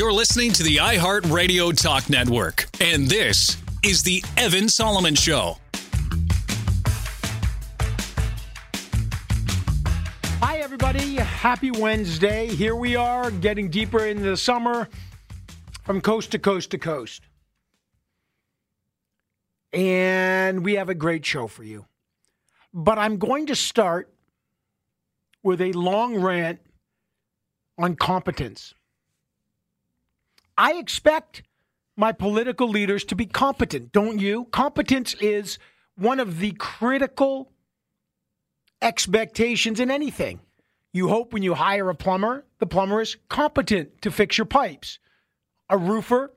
You're listening to the iHeartRadio Talk Network, and this is The Evan Solomon Show. Hi, everybody. Happy Wednesday. Here we are getting deeper into the summer from coast to coast to coast. And we have a great show for you. But I'm going to start with a long rant on competence. I expect my political leaders to be competent, don't you? Competence is one of the critical expectations in anything. You hope when you hire a plumber, the plumber is competent to fix your pipes. A roofer,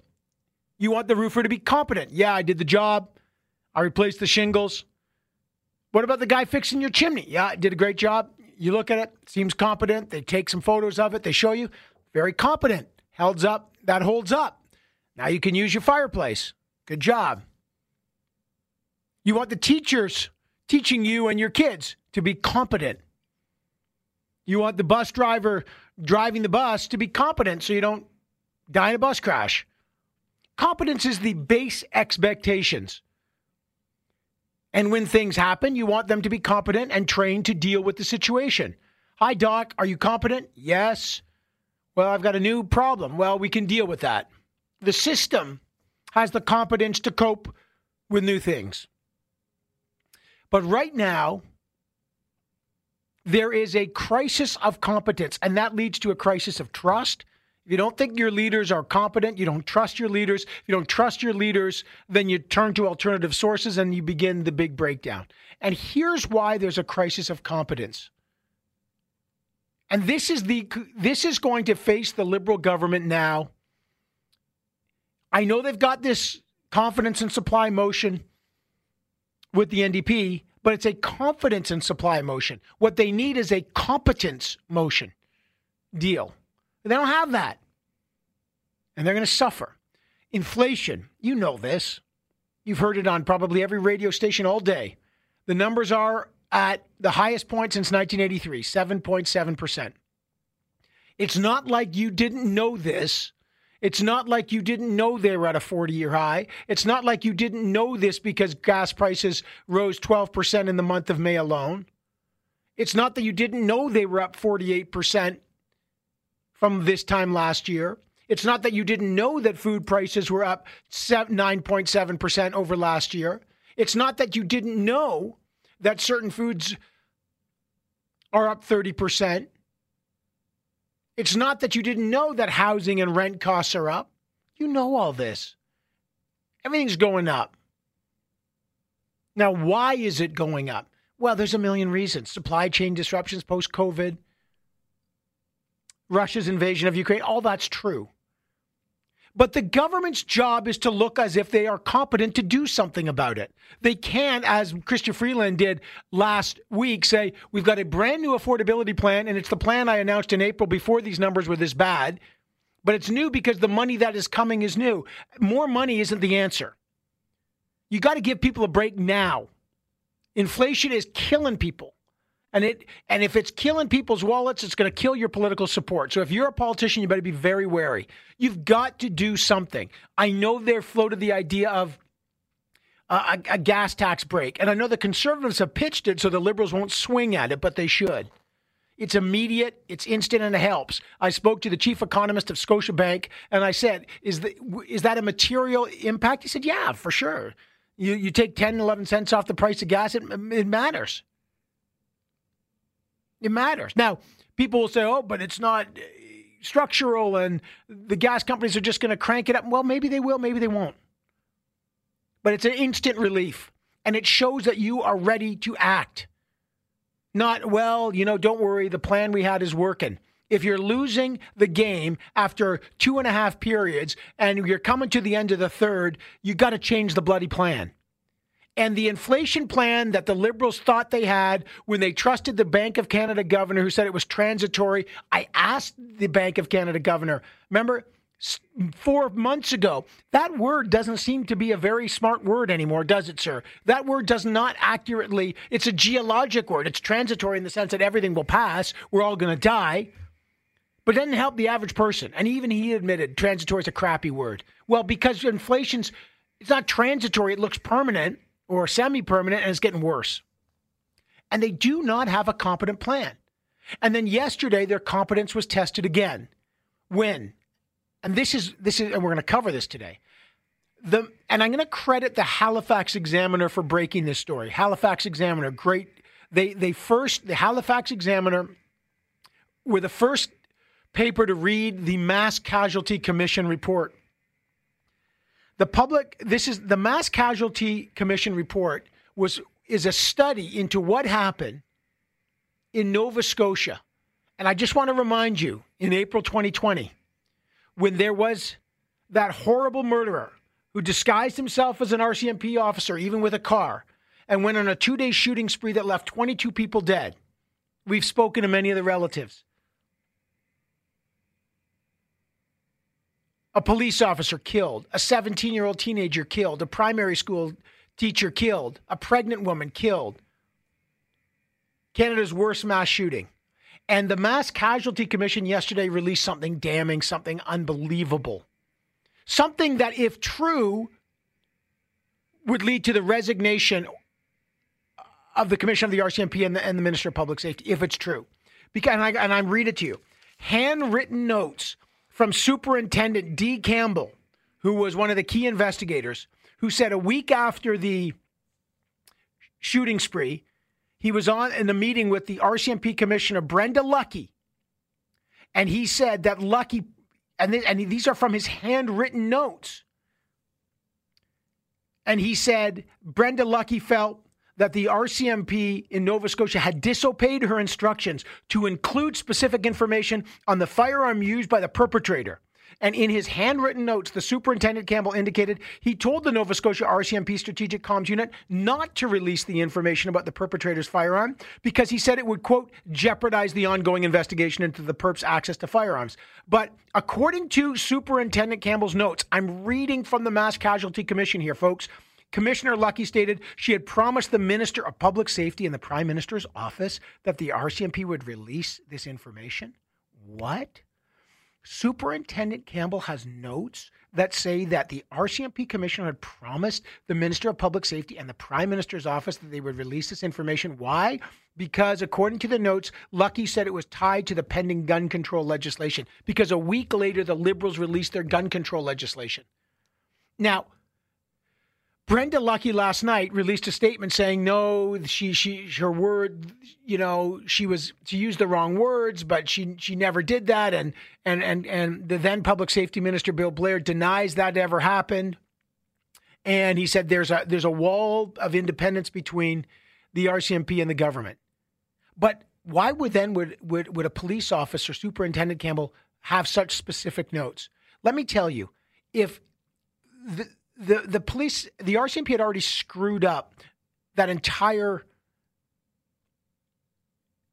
you want the roofer to be competent. Yeah, I did the job. I replaced the shingles. What about the guy fixing your chimney? Yeah, I did a great job. You look at it, seems competent. They take some photos of it, they show you, very competent. Holds up, that holds up. Now you can use your fireplace. Good job. You want the teachers teaching you and your kids to be competent. You want the bus driver driving the bus to be competent so you don't die in a bus crash. Competence is the base expectations. And when things happen, you want them to be competent and trained to deal with the situation. Hi, Doc. Are you competent? Yes. Well, I've got a new problem. Well, we can deal with that. The system has the competence to cope with new things. But right now, there is a crisis of competence, and that leads to a crisis of trust. If you don't think your leaders are competent, you don't trust your leaders. If you don't trust your leaders, then you turn to alternative sources and you begin the big breakdown. And here's why there's a crisis of competence. And this is the this is going to face the liberal government now. I know they've got this confidence and supply motion with the NDP, but it's a confidence and supply motion. What they need is a competence motion deal. They don't have that. And they're going to suffer. Inflation, you know this. You've heard it on probably every radio station all day. The numbers are at the highest point since 1983, 7.7%. It's not like you didn't know this. It's not like you didn't know they were at a 40 year high. It's not like you didn't know this because gas prices rose 12% in the month of May alone. It's not that you didn't know they were up 48% from this time last year. It's not that you didn't know that food prices were up 9.7% over last year. It's not that you didn't know that certain foods are up 30%. It's not that you didn't know that housing and rent costs are up. You know all this. Everything's going up. Now, why is it going up? Well, there's a million reasons. Supply chain disruptions post COVID, Russia's invasion of Ukraine, all that's true. But the government's job is to look as if they are competent to do something about it. They can, as Chrystia Freeland did last week, say, We've got a brand new affordability plan, and it's the plan I announced in April before these numbers were this bad. But it's new because the money that is coming is new. More money isn't the answer. You got to give people a break now. Inflation is killing people. And it and if it's killing people's wallets, it's going to kill your political support. So if you're a politician, you better be very wary. You've got to do something. I know they've floated the idea of a, a, gas tax break, and I know the conservatives have pitched it so the liberals won't swing at it, but they should. It's immediate, it's instant, and it helps. I spoke to the chief economist of Scotiabank, and I said, "Is the, is that a material impact?" He said, "Yeah, for sure. You you take 10, 11 cents off the price of gas, it, it matters." It matters. Now, people will say, oh, but it's not uh, structural and the gas companies are just going to crank it up. Well, maybe they will, maybe they won't. But it's an instant relief and it shows that you are ready to act. Not, well, you know, don't worry, the plan we had is working. If you're losing the game after two and a half periods and you're coming to the end of the third, you got to change the bloody plan. And the inflation plan that the Liberals thought they had when they trusted the Bank of Canada governor who said it was transitory. I asked the Bank of Canada governor, remember, four months ago. That word doesn't seem to be a very smart word anymore, does it, sir? That word does not accurately, it's a geologic word. It's transitory in the sense that everything will pass. We're all going to die. but it doesn't help the average person. And even he admitted transitory is a crappy word. Well, because inflation's it's not transitory, it looks permanent or semi-permanent and it's getting worse. And they do not have a competent plan. And then yesterday their competence was tested again. When? And this is this is and we're going to cover this today. The and I'm going to credit the Halifax Examiner for breaking this story. Halifax Examiner, great. They they first the Halifax Examiner were the first paper to read the Mass Casualty Commission report. The public, this is the Mass Casualty Commission report was is a study into what happened in Nova Scotia. And I just want to remind you, in April 2020, when there was that horrible murderer who disguised himself as an RCMP officer, even with a car, and went on a two day shooting spree that left 22 people dead. We've spoken to many of the relatives. A police officer killed, a 17 year old teenager killed, a primary school teacher killed, a pregnant woman killed. Canada's worst mass shooting. And the Mass Casualty Commission yesterday released something damning, something unbelievable. Something that, if true, would lead to the resignation of the Commission of the RCMP and the, and the Minister of Public Safety, if it's true. Because, and, I, and I'm read it to you. Handwritten notes from Superintendent D. Campbell, who was one of the key investigators, who said a week after the shooting spree, he was on in a meeting with the RCMP Commissioner Brenda Lucki, and he said that Lucki, and, th- and these are from his handwritten notes, and he said Brenda Lucki felt that the RCMP in Nova Scotia had disobeyed her instructions to include specific information on the firearm used by the perpetrator. And in his handwritten notes, the superintendent Campbell indicated he told the Nova Scotia RCMP Strategic Comms Unit not to release the information about the perpetrator's firearm because he said it would, quote, jeopardize the ongoing investigation into the perp's access to firearms. But according to Superintendent Campbell's notes, I'm reading from the Mass Casualty Commission here, folks. Commissioner Lucki stated she had promised the Minister of Public Safety in the Prime Minister's office that the RCMP would release this information. What? Superintendent Campbell has notes that say that the RCMP commissioner had promised the Minister of Public Safety and the Prime Minister's office that they would release this information. Why? Because according to the notes, Lucki said it was tied to the pending gun control legislation. Because a week later, the Liberals released their gun control legislation. Now, Brenda Lucki last night released a statement saying no, she she her word, you know, she was she used the wrong words, but she she never did that, and and and and the then public safety minister Bill Blair denies that ever happened, and he said there's a there's a wall of independence between the RCMP and the government, but why would then would would would a police officer, Superintendent Campbell, have such specific notes? Let me tell you, if the the the police, the RCMP had already screwed up that entire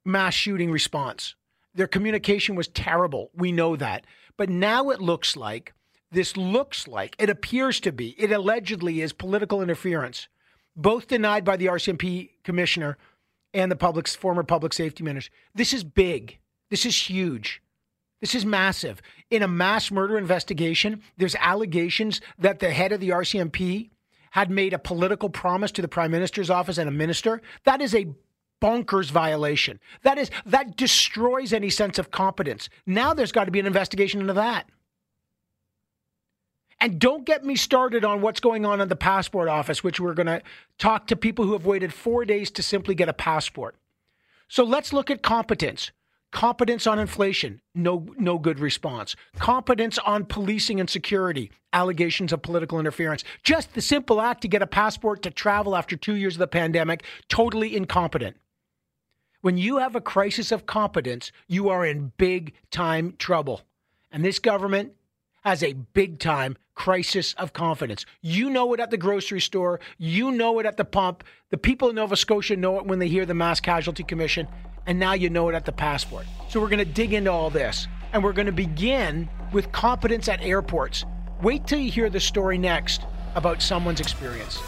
mass shooting response. Their communication was terrible. We know that. But now it looks like this looks like it appears to be it allegedly is political interference, both denied by the RCMP commissioner and the public's former public safety minister. This is big. This is huge. This is massive. In a mass murder investigation, there's allegations that the head of the RCMP had made a political promise to the prime minister's office and a minister. That is a bonkers violation. That is that destroys any sense of competence. Now there's got to be an investigation into that. And don't get me started on what's going on in the passport office, which we're going to talk to people who have waited 4 days to simply get a passport. So let's look at competence. Competence on inflation, no no good response. Competence on policing and security, allegations of political interference. Just the simple act to get a passport to travel after 2 years of the pandemic, totally incompetent. When you have a crisis of competence, you are in big time trouble. And this government has a big time crisis of confidence. You know it at the grocery store, you know it at the pump. The people in Nova Scotia know it when they hear the Mass Casualty Commission and now you know it at the passport. So we're going to dig into all this, and we're going to begin with competence at airports. Wait till you hear the story next about someone's experience.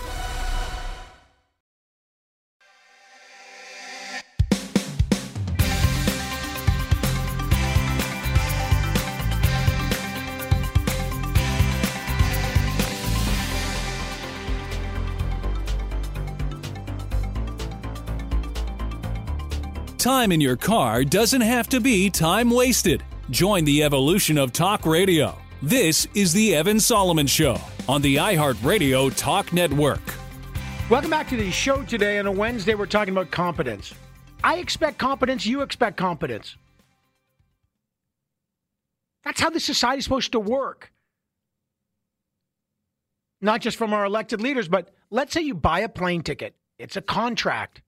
Time in your car doesn't have to be time wasted. Join the evolution of talk radio. This is The Evan Solomon Show on the iHeartRadio Talk Network. Welcome back to the show today. On a Wednesday, we're talking about competence. I expect competence, you expect competence. That's how the society's supposed to work. Not just from our elected leaders, but let's say you buy a plane ticket, it's a contract.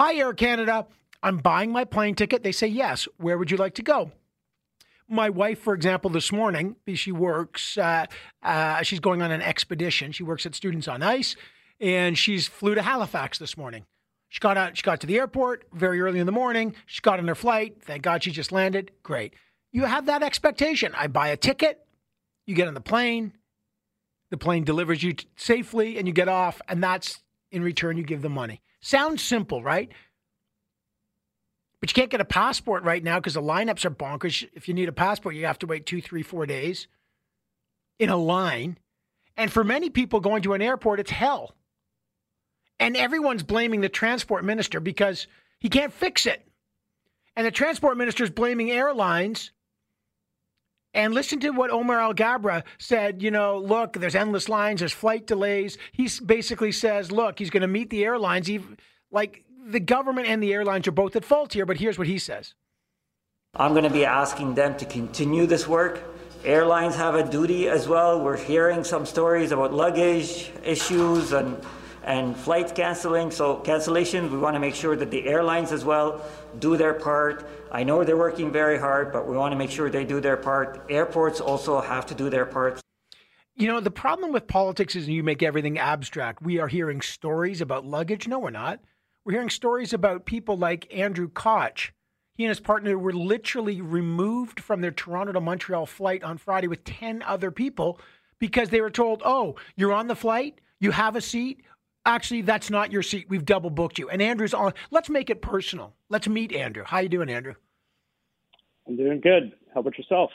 Hi, Air Canada. I'm buying my plane ticket. They say, yes. Where would you like to go? My wife, for example, this morning, she works, uh, uh, she's going on an expedition. She works at Students on Ice, and she's flew to Halifax this morning. She got out, she got to the airport very early in the morning. She got on her flight. Thank God she just landed. Great. You have that expectation. I buy a ticket, you get on the plane, the plane delivers you safely, and you get off, and that's in return, you give the money. Sounds simple, right? But you can't get a passport right now because the lineups are bonkers. If you need a passport, you have to wait two, three, four days in a line. And for many people going to an airport, it's hell. And everyone's blaming the transport minister because he can't fix it. And the transport minister is blaming airlines and listen to what Omar Alghabra said. You know, look, there's endless lines, there's flight delays. He basically says, look, he's going to meet the airlines. Even, like the government and the airlines are both at fault here, but here's what he says. I'm going to be asking them to continue this work. Airlines have a duty as well. We're hearing some stories about luggage issues and and flights canceling. So cancellations, we want to make sure that the airlines as well do their part. I know they're working very hard, but we want to make sure they do their part. Airports also have to do their part. You know, the problem with politics is you make everything abstract. We are hearing stories about luggage. No, we're not. We're hearing stories about people like Andrew Koch. He and his partner were literally removed from their Toronto to Montreal flight on Friday with 10 other people because they were told, oh, you're on the flight, you have a seat, actually that's not your seat. We've double booked you. And andrew's on let's make it personal. Let's meet andrew. How you doing andrew? I'm doing good. How about yourself?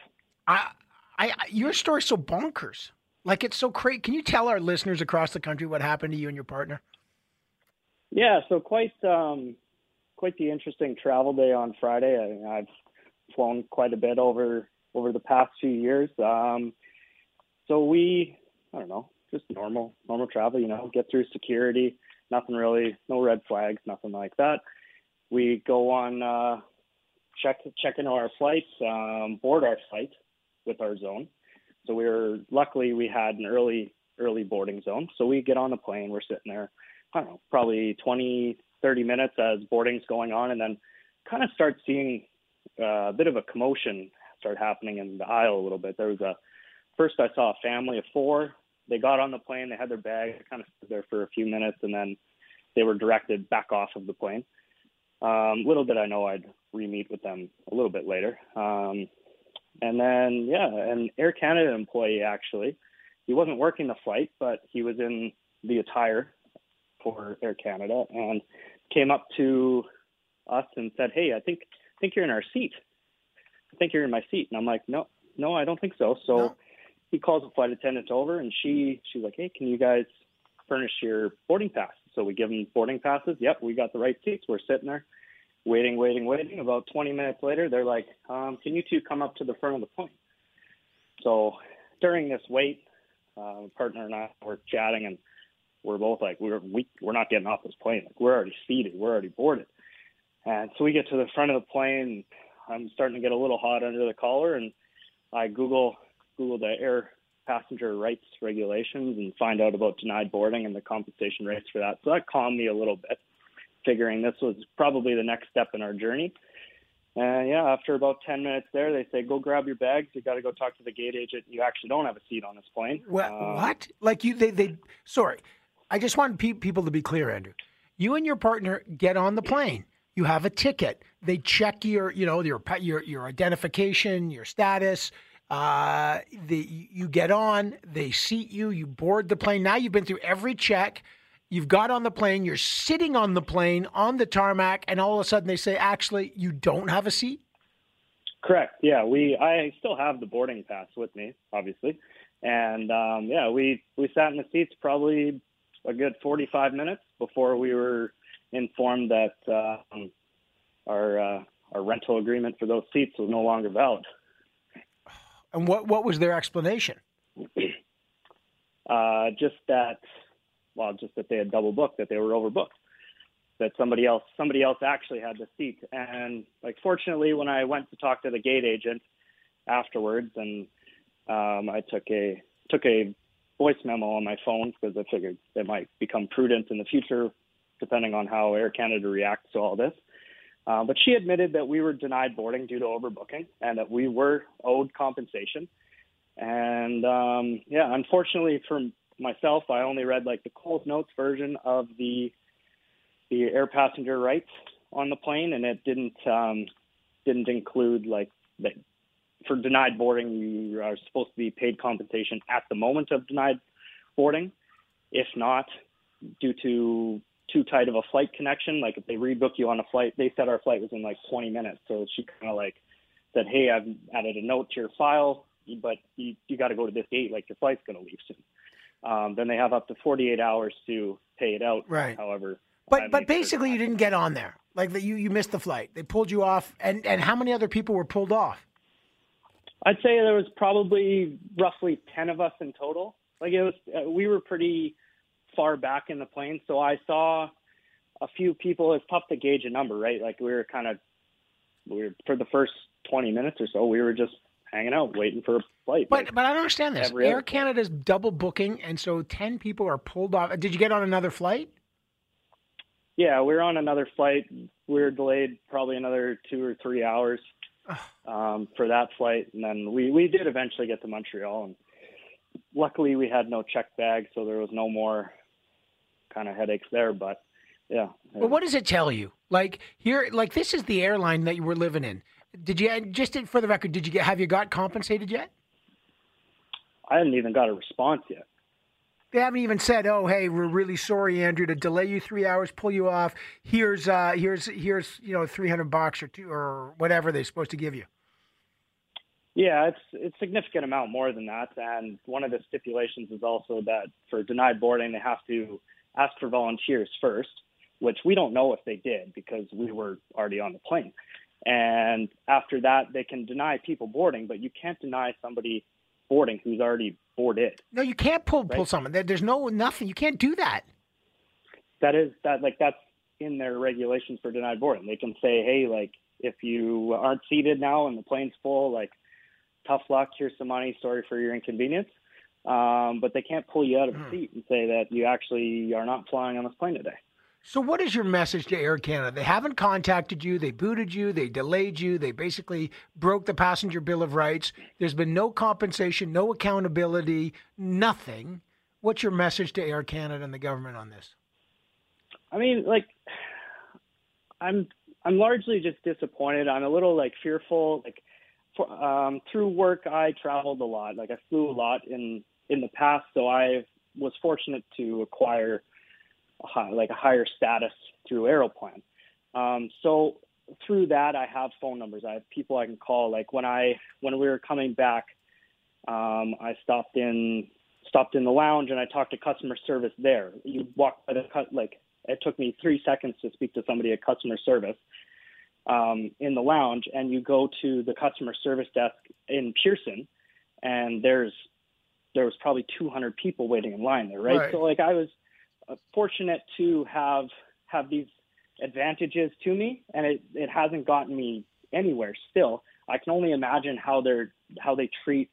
I i your story's so bonkers. Like it's so crazy can you tell our listeners across the country what happened to you and your partner? Yeah so quite um quite the interesting travel day on friday. I, i've flown quite a bit over over the past few years. Um so we i don't know just normal normal travel. You know, get through security. Nothing really, no red flags, nothing like that. We go on uh, check check into our flights, um, board our flight with our zone. So we were luckily we had an early early boarding zone. So we get on the plane. We're sitting there. I don't know, probably 20, 30 minutes as boarding's going on, and then kind of start seeing uh, a bit of a commotion start happening in the aisle a little bit. There was a first I saw a family of four they got on the plane, they had their bag, kind of stood there for a few minutes, and then they were directed back off of the plane. Um, little did I know I'd re-meet with them a little bit later. Um, and then, yeah, an Air Canada employee actually, he wasn't working the flight, but he was in the attire for Air Canada and came up to us and said, "Hey, I think I think you're in our seat. I think you're in my seat." And I'm like, "No, no, I don't think so." So no he calls the flight attendant over and she she's like, Hey, can you guys furnish your boarding pass? So we give them boarding passes. Yep, we got the right seats. We're sitting there waiting, waiting, waiting. About 20 minutes later, they're like, um, can you two come up to the front of the plane? So during this wait, uh, partner and I were chatting and we're both like, we're, we, we're not getting off this plane. Like we're already seated. We're already boarded. And so we get to the front of the plane. I'm starting to get a little hot under the collar and I Google Google the air passenger rights regulations and find out about denied boarding and the compensation rates for that. So that calmed me a little bit, figuring this was probably the next step in our journey. And yeah, after about 10 minutes there, they say, go grab your bags. You got to go talk to the gate agent. You actually don't have a seat on this plane. What? Uh, what? Like you, they, they, sorry. I just want pe- people to be clear, Andrew. You and your partner get on the plane. You have a ticket. They check your, you know, your, your, your identification, your status, uh, the you get on, they seat you, you board the plane. Now you've been through every check. You've got on the plane, you're sitting on the plane on the tarmac, and all of a sudden they say, actually, you don't have a seat? Correct. Yeah, we I still have the boarding pass with me, obviously. And um, yeah, we, we sat in the seats probably a good 45 minutes before we were informed that um, our uh, our rental agreement for those seats was no longer valid. And what what was their explanation? uh, just that, well, just that they had double booked, that they were overbooked, that somebody else somebody else actually had the seat. And like, fortunately, when I went to talk to the gate agent afterwards, and um, I took a took a voice memo on my phone because I figured it might become prudent in the future, depending on how Air Canada reacts to all this. Uh, but she admitted that we were denied boarding due to overbooking and that we were owed compensation. And um, yeah, unfortunately for myself, I only read like the Coles Notes version of the the air passenger rights on the plane, and it didn't um, didn't include like that for denied boarding, you are supposed to be paid compensation at the moment of denied boarding. If not, due to too tight of a flight connection, like if they rebook you on a flight, they said our flight was in like 20 minutes. So she kind of like said, "Hey, I've added a note to your file, but you you got to go to this gate. Like your flight's going to leave soon." Um, then they have up to 48 hours to pay it out. Right. However, but but basically you didn't get on there. Like the, you you missed the flight. They pulled you off, and and how many other people were pulled off? I'd say there was probably roughly 10 of us in total. Like it was, uh, we were pretty far back in the plane. So I saw a few people. It's tough to gauge a number, right? Like we were kind of, we were for the first 20 minutes or so, we were just hanging out, waiting for a flight. But like but I don't understand this. Air Canada's double booking, and so 10 people are pulled off. Did you get on another flight? Yeah, we were on another flight. We were delayed probably another two or three hours um, for that flight, and then we we did eventually get to Montreal, and luckily we had no check bag, so there was no more kind of headaches there. But yeah. Well, what does it tell you? Like here, like this is the airline that you were living in. Did you just for the record? Did you get have you got compensated yet? I haven't even got a response yet. They haven't even said, "Oh, hey, we're really sorry, Andrew, to delay you three hours, pull you off. Here's, uh, here's, here's, you know, three hundred bucks or two or whatever they're supposed to give you." Yeah, it's it's significant amount more than that, and one of the stipulations is also that for denied boarding, they have to ask for volunteers first, which we don't know if they did because we were already on the plane. And after that, they can deny people boarding, but you can't deny somebody boarding who's already boarded. No, you can't pull right? pull someone. There's no nothing. You can't do that. That is that like that's in their regulations for denied boarding. They can say, hey, like if you aren't seated now and the plane's full, like tough luck. Here's some money. Sorry for your inconvenience. Um, but they can't pull you out of the hmm. seat and say that you actually are not flying on this plane today. So, what is your message to Air Canada? They haven't contacted you, they booted you, they delayed you, they basically broke the passenger bill of rights. There's been no compensation, no accountability, nothing. What's your message to Air Canada and the government on this? I mean, like, I'm I'm largely just disappointed. I'm a little like fearful. Like, for, um, through work, I traveled a lot. Like, I flew a lot in in the past, so I was fortunate to acquire a high, like a higher status through Aeroplan. Um, so through that, I have phone numbers. I have people I can call. Like when I when we were coming back, um, I stopped in stopped in the lounge and I talked to customer service there. You walk by the cut like it took me three seconds to speak to somebody at customer service um, in the lounge, and you go to the customer service desk in Pearson, and there's there was probably 200 people waiting in line there, right? right. So like I was uh, fortunate to have have these advantages to me, and it, it hasn't gotten me anywhere. Still, I can only imagine how they're how they treat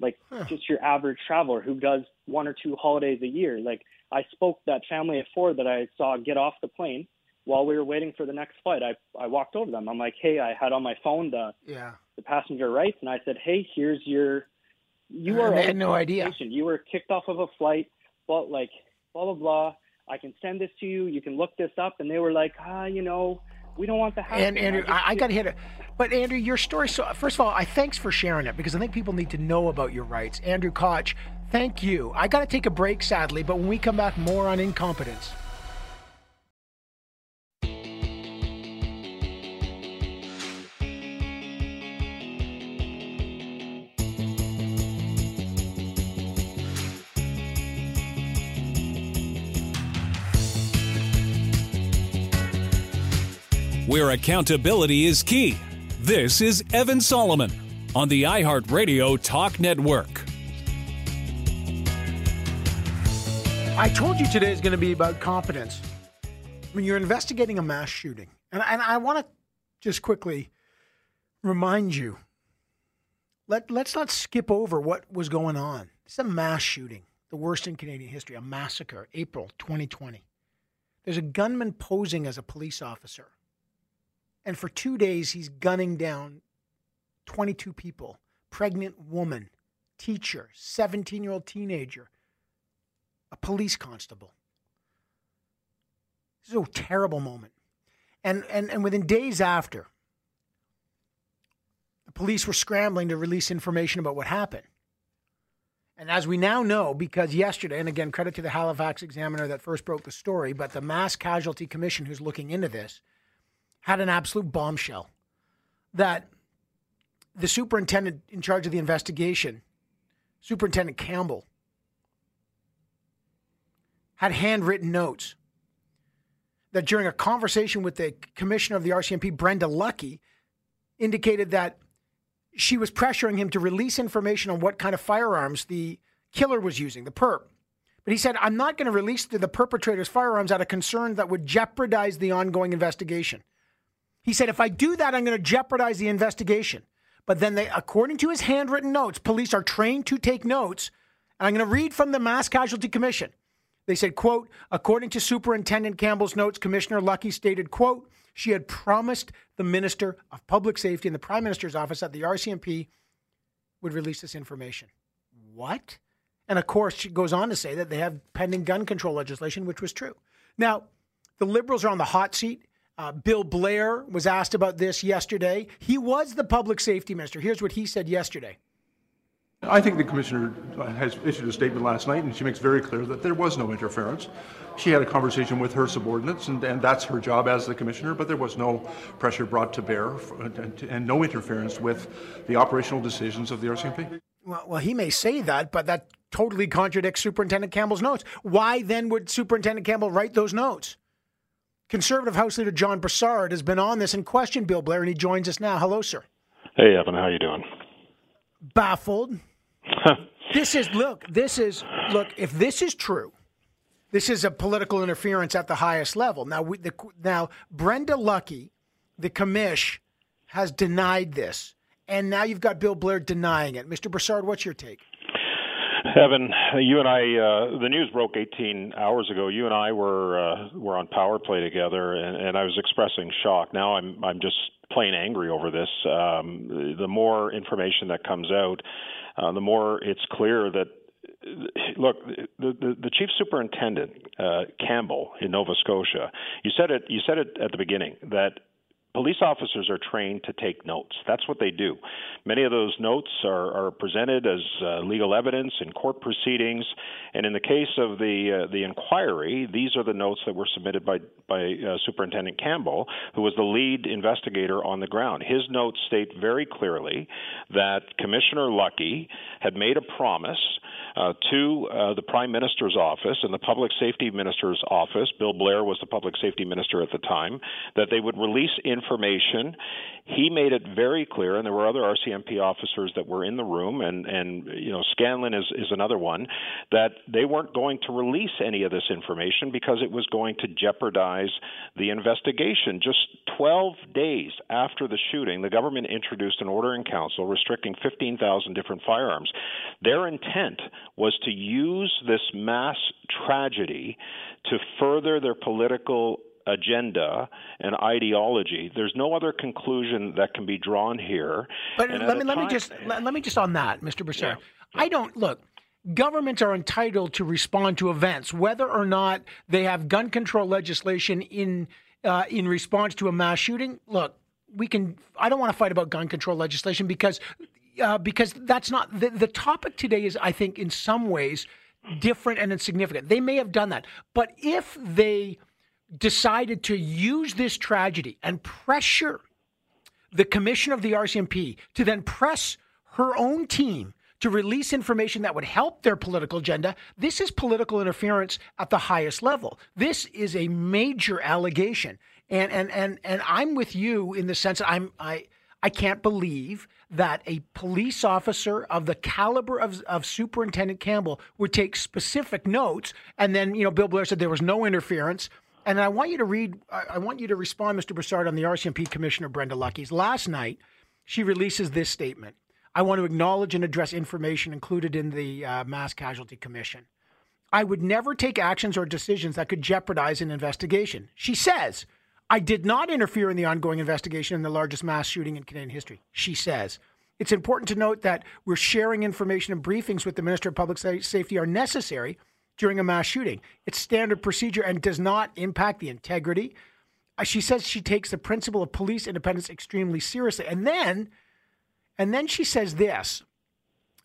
like huh. just your average traveler who does one or two holidays a year. Like I spoke that family of four that I saw get off the plane while we were waiting for the next flight. I I walked over them. I'm like, hey, I had on my phone the yeah the passenger rights, and I said, hey, here's your you are I had no idea. You were kicked off of a flight, but like blah blah blah. I can send this to you. You can look this up. And they were like, ah, you know, we don't want the house. And Andrew, I, I got to hit it. But Andrew, your story. So first of all, I thanks for sharing it because I think people need to know about your rights. Andrew Koch, thank you. I got to take a break, sadly, but when we come back, more on incompetence. Where accountability is key. This is Evan Solomon on the iHeartRadio Talk Network. I told you today is going to be about competence. When you're investigating a mass shooting, and, and I want to just quickly remind you let, let's not skip over what was going on. It's a mass shooting, the worst in Canadian history, a massacre, April 2020. There's a gunman posing as a police officer. And for two days, he's gunning down 22 people pregnant woman, teacher, 17 year old teenager a police constable. This is a terrible moment. And, and, and within days after, the police were scrambling to release information about what happened. And as we now know, because yesterday, and again, credit to the Halifax Examiner that first broke the story, but the Mass Casualty Commission, who's looking into this, had an absolute bombshell that the superintendent in charge of the investigation, Superintendent Campbell, had handwritten notes that during a conversation with the commissioner of the RCMP, Brenda Lucki, indicated that she was pressuring him to release information on what kind of firearms the killer was using, the perp. But he said, I'm not going to release the perpetrator's firearms out of concern that would jeopardize the ongoing investigation. He said, if I do that, I'm going to jeopardize the investigation. But then they, according to his handwritten notes, police are trained to take notes. And I'm going to read from the Mass Casualty Commission. They said, quote, according to Superintendent Campbell's notes, Commissioner Lucki stated, quote, she had promised the Minister of Public Safety and the Prime Minister's office that the RCMP would release this information. What? And of course, she goes on to say that they have pending gun control legislation, which was true. Now, the Liberals are on the hot seat. Uh, Bill Blair was asked about this yesterday. He was the public safety minister. Here's what he said yesterday. I think the commissioner has issued a statement last night, and she makes very clear that there was no interference. She had a conversation with her subordinates, and, and that's her job as the commissioner, but there was no pressure brought to bear and, and no interference with the operational decisions of the RCMP. Well, well, he may say that, but that totally contradicts Superintendent Campbell's notes. Why then would Superintendent Campbell write those notes? Conservative House Leader John Brassard has been on this and questioned Bill Blair, and he joins us now. Hello, sir. Hey, Evan. How you doing? Baffled this is look. This is look. If this is true, this is a political interference at the highest level. Now, we, the, now Brenda Lucki, the commish, has denied this, and now you've got Bill Blair denying it. Mr. Brassard, what's your take? Evan, you and I, uh, the news broke 18 hours ago. You and I were uh, were on power play together, and, and I was expressing shock. Now I'm I'm just plain angry over this. Um, the more information that comes out, uh, the more it's clear that look, the, the, the chief superintendent uh, Campbell in Nova Scotia, you said it. You said it at the beginning that police officers are trained to take notes. That's what they do. Many of those notes are, are presented as uh, legal evidence in court proceedings, and in the case of the uh, the inquiry, these are the notes that were submitted by by uh, Superintendent Campbell, who was the lead investigator on the ground. His notes state very clearly that Commissioner Lucki had made a promise uh, to uh, the Prime Minister's office and the Public Safety Minister's office. Bill Blair was the Public Safety Minister at the time that they would release information. He made it very clear, and there were other RCMP officers that were in the room, and and you know Scanlan is is another one, that they weren't going to release any of this information because it was going to jeopardize the investigation. Just 12 days after the shooting, the government introduced an order in council restricting 15,000 different firearms. Their intent was to use this mass tragedy to further their political agenda and ideology. There's no other conclusion that can be drawn here. But let me let me just let, let, me just on that, Mr. Brassard. Yeah. I don't look. Governments are entitled to respond to events, whether or not they have gun control legislation in uh, in response to a mass shooting. Look, we can. I don't want to fight about gun control legislation because uh, because that's not the, the topic today. Is I think in some ways different and insignificant. They may have done that, but if they decided to use this tragedy and pressure the commission of the RCMP to then press her own team to release information that would help their political agenda. This is political interference at the highest level. This is a major allegation. And and and and I'm with you in the sense that I'm I I can't believe that a police officer of the caliber of, of Superintendent Campbell would take specific notes. And then, you know, Bill Blair said there was no interference. And I want you to read, I want you to respond, Mr. Brassard, on the RCMP Commissioner Brenda Lucki's. Last night, she releases this statement. I want to acknowledge and address information included in the uh, Mass Casualty Commission. I would never take actions or decisions that could jeopardize an investigation. She says, I did not interfere in the ongoing investigation in the largest mass shooting in Canadian history, she says. It's important to note that we're sharing information and briefings with the Minister of Public Safety are necessary during a mass shooting. It's standard procedure and does not impact the integrity. Uh, she says she takes the principle of police independence extremely seriously. And then, and then she says this.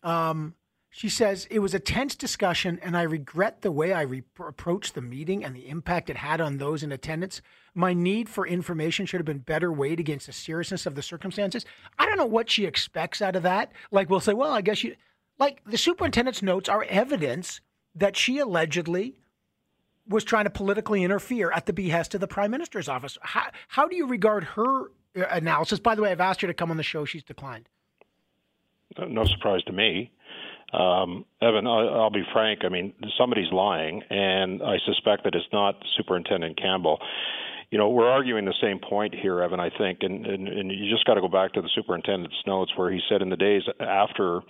Um, she says, It was a tense discussion, and I regret the way I re- approached the meeting and the impact it had on those in attendance. My need for information should have been better weighed against the seriousness of the circumstances. I don't know what she expects out of that. Like, we'll say, Well, I guess you, like, the superintendent's notes are evidence that she allegedly was trying to politically interfere at the behest of the prime minister's office. How, how do you regard her uh, analysis? By the way, I've asked her to come on the show, she's declined. No surprise to me. Um, Evan, I'll, I'll be frank. I mean, somebody's lying, and I suspect that it's not Superintendent Campbell you know, we're arguing the same point here, Evan, I think, and, and, and you just got to go back to the superintendent's notes where he said in the days after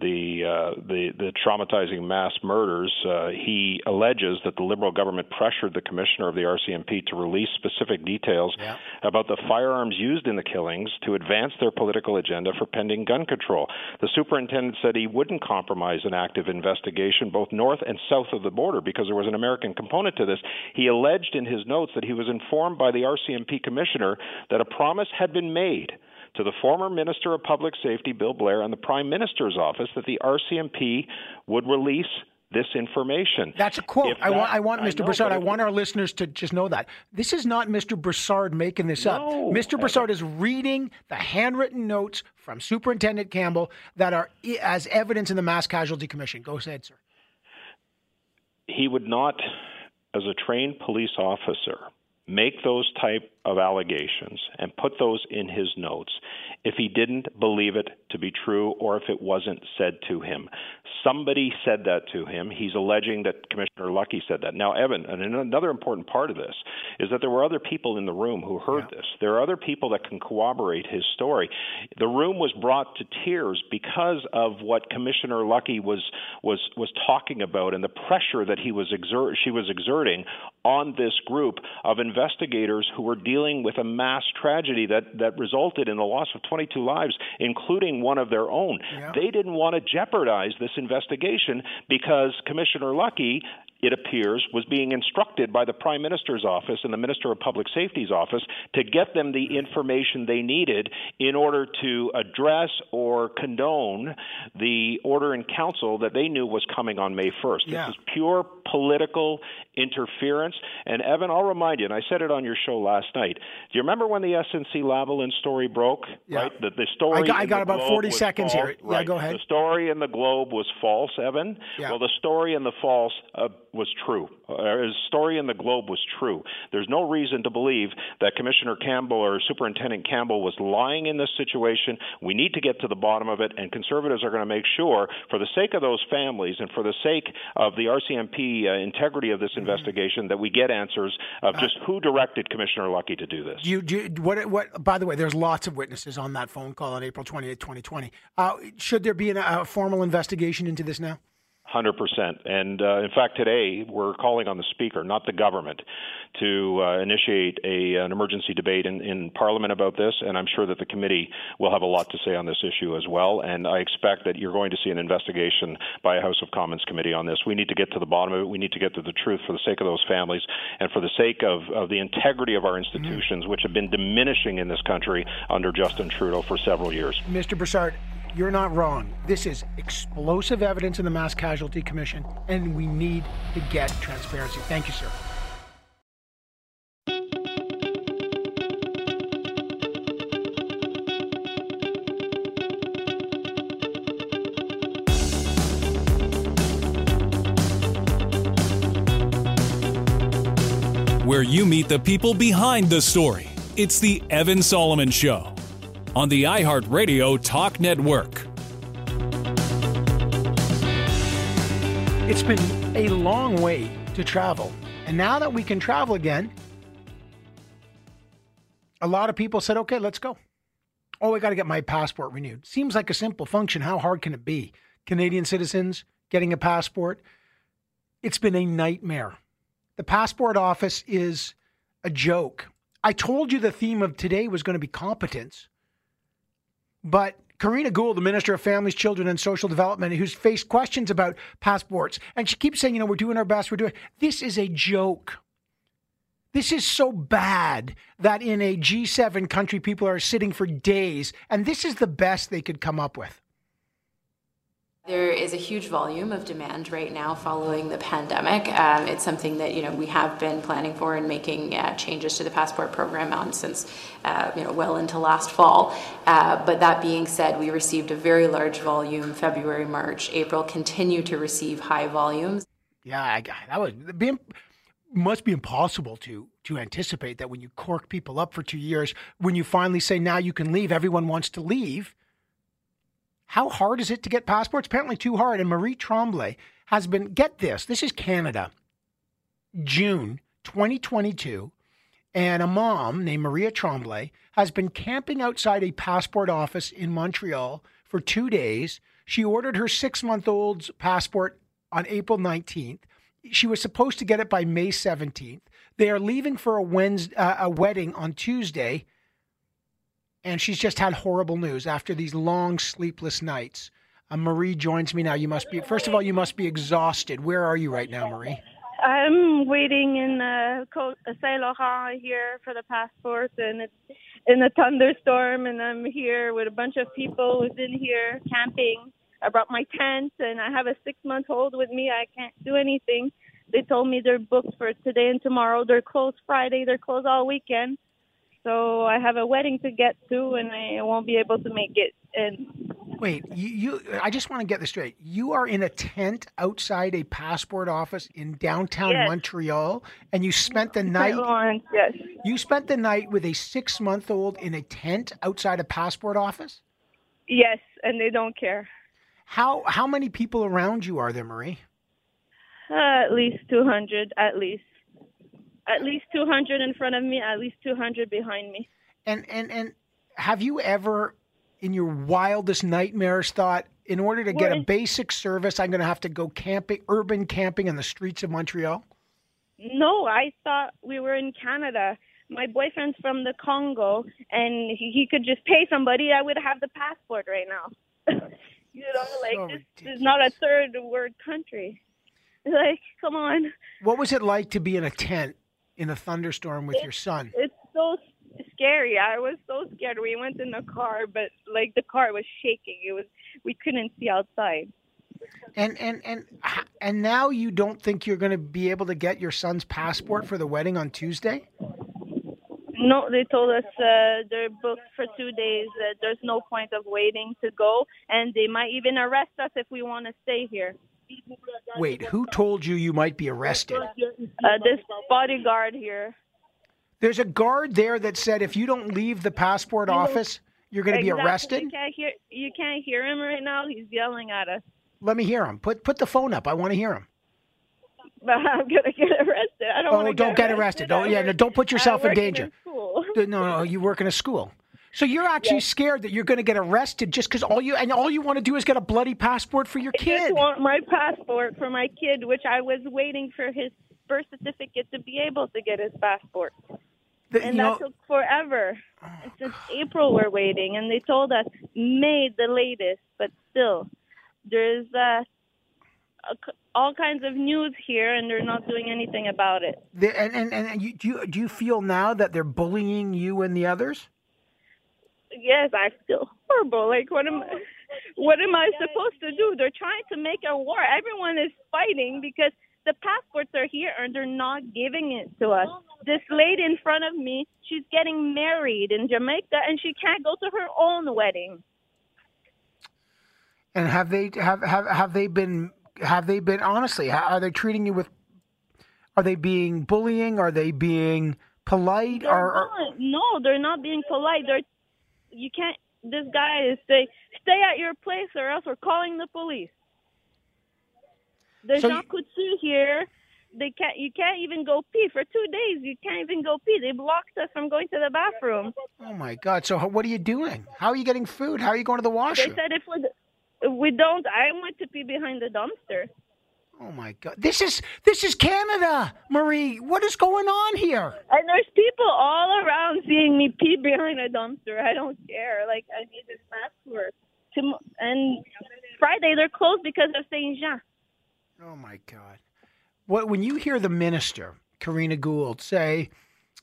the uh, the the traumatizing mass murders, uh, he alleges that the Liberal government pressured the commissioner of the RCMP to release specific details yeah. about the firearms used in the killings to advance their political agenda for pending gun control. The superintendent said he wouldn't compromise an active investigation both north and south of the border because there was an American component to this. He alleged in his notes that he was informed by the RCMP commissioner that a promise had been made to the former Minister of Public Safety, Bill Blair, and the Prime Minister's office that the RCMP would release this information. That's a quote. I want, I want Mr. I know. I want our listeners to just know that this is not Mr. Brassard making this no, up. Mr. Brassard is reading the handwritten notes from Superintendent Campbell that are as evidence in the Mass Casualty Commission. Go ahead, sir. He would not, as a trained police officer, make those type of allegations and put those in his notes if he didn't believe it to be true or if it wasn't said to him. Somebody said that to him. He's alleging that Commissioner Lucki said that. Now, Evan, and another important part of this is that there were other people in the room who heard yeah. this. There are other people that can corroborate his story. The room was brought to tears because of what Commissioner Lucki was was was talking about and the pressure that he was exert she was exerting on this group of investigators who were dealing with a mass tragedy that, that resulted in the loss of 22 lives, including one of their own. Yeah. They didn't want to jeopardize this investigation because Commissioner Lucki it appears, was being instructed by the Prime Minister's office and the Minister of Public Safety's office to get them the information they needed in order to address or condone the order in council that they knew was coming on May 1st. Yeah. This is pure political interference. And Evan, I'll remind you, and I said it on your show last night. Do you remember when the SNC Lavalin story broke? Yeah. Right. The, the story. I got, I got about forty seconds false. here. Yeah, go ahead. The story in the Globe was false, Evan. Yeah. Well, the story in the false uh, was true. Uh, his story in the Globe was true. There's no reason to believe that Commissioner Campbell or Superintendent Campbell was lying in this situation. We need to get to the bottom of it, and conservatives are going to make sure, for the sake of those families and for the sake of the RCMP uh, integrity of this mm-hmm. investigation, that we get answers of uh, just who directed Commissioner Lucki to do this. Do you, do you, what, what, by the way, there's lots of witnesses on that phone call on April 28, 2020. Uh, should there be an, a formal investigation into this now? Hundred percent, and uh, in fact, today we're calling on the Speaker, not the government, to uh, initiate a, an emergency debate in, in Parliament about this. And I'm sure that the committee will have a lot to say on this issue as well. And I expect that you're going to see an investigation by a House of Commons committee on this. We need to get to the bottom of it. We need to get to the truth for the sake of those families and for the sake of, of the integrity of our institutions, mm-hmm. which have been diminishing in this country under Justin Trudeau for several years. Mr. Brassard, you're not wrong. This is explosive evidence in the Mass Casualty Commission, and we need to get transparency. Thank you, sir. where you meet the people behind the story. It's the Evan Solomon Show on the iHeartRadio Talk Network. It's been a long way to travel. And now that we can travel again, a lot of people said, okay, let's go. Oh, I got to get my passport renewed. Seems like a simple function. How hard can it be? Canadian citizens getting a passport. It's been a nightmare. The passport office is a joke. I told you the theme of today was going to be competence. But Karina Gould, the Minister of Families, Children and Social Development, who's faced questions about passports, and she keeps saying, you know, we're doing our best, we're doing this is a joke. This is so bad that in a G7 country, people are sitting for days, and this is the best they could come up with. There is a huge volume of demand right now following the pandemic. Um, it's something that you know we have been planning for and making uh, changes to the passport program on since uh, you know well into last fall. Uh, but that being said, we received a very large volume February, March, April. Continue to receive high volumes. Yeah, I, that was being must be impossible to to anticipate that when you cork people up for two years, when you finally say now you can leave, everyone wants to leave how hard is it to get passports? Apparently, too hard. And Marie Tremblay has been, get this, this is Canada, June 2022. And a mom named Maria Tremblay has been camping outside a passport office in Montreal for two days. She ordered her six month old's passport on April 19th. She was supposed to get it by May 17th. They are leaving for a Wednesday, uh, a wedding on Tuesday and she's just had horrible news after these long sleepless nights. Uh, Marie joins me now. You must be first of all, you must be exhausted. Where are you right now, Marie? I'm waiting in uh, Saint Laurent here for the passport, and it's in a thunderstorm, and I'm here with a bunch of people who's in here camping. I brought my tent, and I have a six-month-old with me. I can't do anything. They told me they're booked for today and tomorrow. They're closed Friday. They're closed all weekend. So I have a wedding to get to, and I won't be able to make it. And wait, you, you I just want to get this straight. You are in a tent outside a passport office in downtown yes. Montreal, and you spent the night. Lawrence, yes. You spent the night with a six-month-old in a tent outside a passport office. Yes, and they don't care. How how many people around you are there, Marie? Uh, at least two hundred, at least at least 200 in front of me, at least 200 behind me. And and and have you ever in your wildest nightmares thought in order to get a basic service I'm going to have to go camping urban camping in the streets of Montreal? No, I thought we were in Canada. My boyfriend's from the Congo and he, he could just pay somebody I would have the passport right now. you know, like so this is not a third world country. Like, come on. What was it like to be in a tent in a thunderstorm with it, your son? It's so scary. I was so scared. We went in the car, but like the car was shaking. It was we couldn't see outside. And and and and now you don't think you're going to be able to get your son's passport for the wedding on Tuesday? No, they told us uh, they're booked for two days. Uh, there's no point of waiting to go, and they might even arrest us if we want to stay here. Wait, who told you you might be arrested? Uh, this bodyguard here. There's a guard there that said if you don't leave the passport office, you're going to exactly. be arrested. You can't hear. You can't hear him right now. He's yelling at us. Let me hear him. Put put the phone up. I want to hear him. But I'm gonna get arrested. I don't. Oh, don't get, arrested. Don't yeah. No, don't put yourself in danger. In no, no, you work in a school. So you're actually yes. scared that you're going to get arrested just because all you and all you want to do is get a bloody passport for your kid. I just want my passport for my kid, which I was waiting for his birth certificate to be able to get his passport. The, and that know, took forever. Oh, and since. April we're waiting, and they told us May the latest, but still, there's uh, all kinds of news here, and they're not doing anything about it. The, and and, and you, do you do you feel now that they're bullying you and the others? Yes, I feel horrible. Like, what am, I, what am I supposed to do? They're trying to make a war. Everyone is fighting because the passports are here and they're not giving it to us. This lady in front of me, she's getting married in Jamaica and she can't go to her own wedding. And have they have have have they been have they been honestly? Are they treating you with Are they being bullying? Are they being polite? They're Are, are no, they're not being polite. They're you can't. This guy is say stay at your place or else we're calling the police. There's So Jean Coutu here. They can't. You can't even go pee for two days. You can't even go pee. They blocked us from going to the bathroom. oh my God! So how- what are you doing? How are you getting food? How are you going to the They said if we if we don't, I went to pee behind the dumpster. Oh my God! This is this is Canada, Marie. What is going on here? And there's people all around seeing me pee behind a dumpster. I don't care. Like I need this passport. And Friday they're closed because of Saint Jean. Oh my God! What when you hear the minister, Karina Gould, say,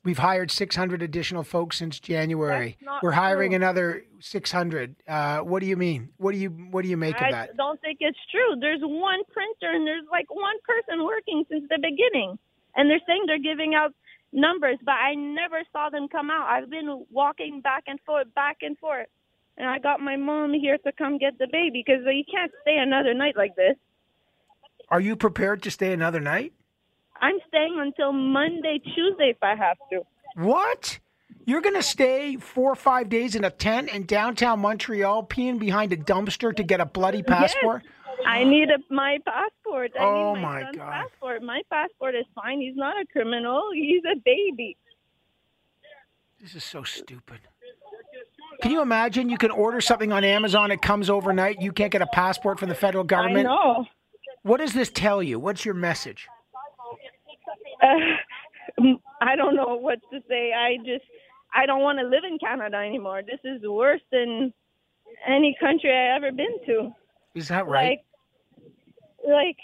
"We've hired 600 additional folks since January. We're hiring true. another 600." Uh, what do you mean? What do you what do you make of that? I that? don't think it's true. There's one printer and there's like one person working since the beginning. And they're saying they're giving out numbers, but I never saw them come out. I've been walking back and forth, back and forth. And I got my mom here to come get the baby because you can't stay another night like this. Are you prepared to stay another night? I'm staying until Monday, Tuesday if I have to. What? You're going to stay four or five days in a tent in downtown Montreal, peeing behind a dumpster to get a bloody passport? Yes. I need a, my passport. I Oh, need my, my son's God. passport. My passport is fine. He's not a criminal. He's a baby. This is so stupid. Can you imagine? You can order something on Amazon, it comes overnight. You can't get a passport from the federal government. I know. What does this tell you? What's your message? Uh, I don't know what to say. I just I don't want to live in Canada anymore. This is worse than any country I ever been to. Is that right? Like, like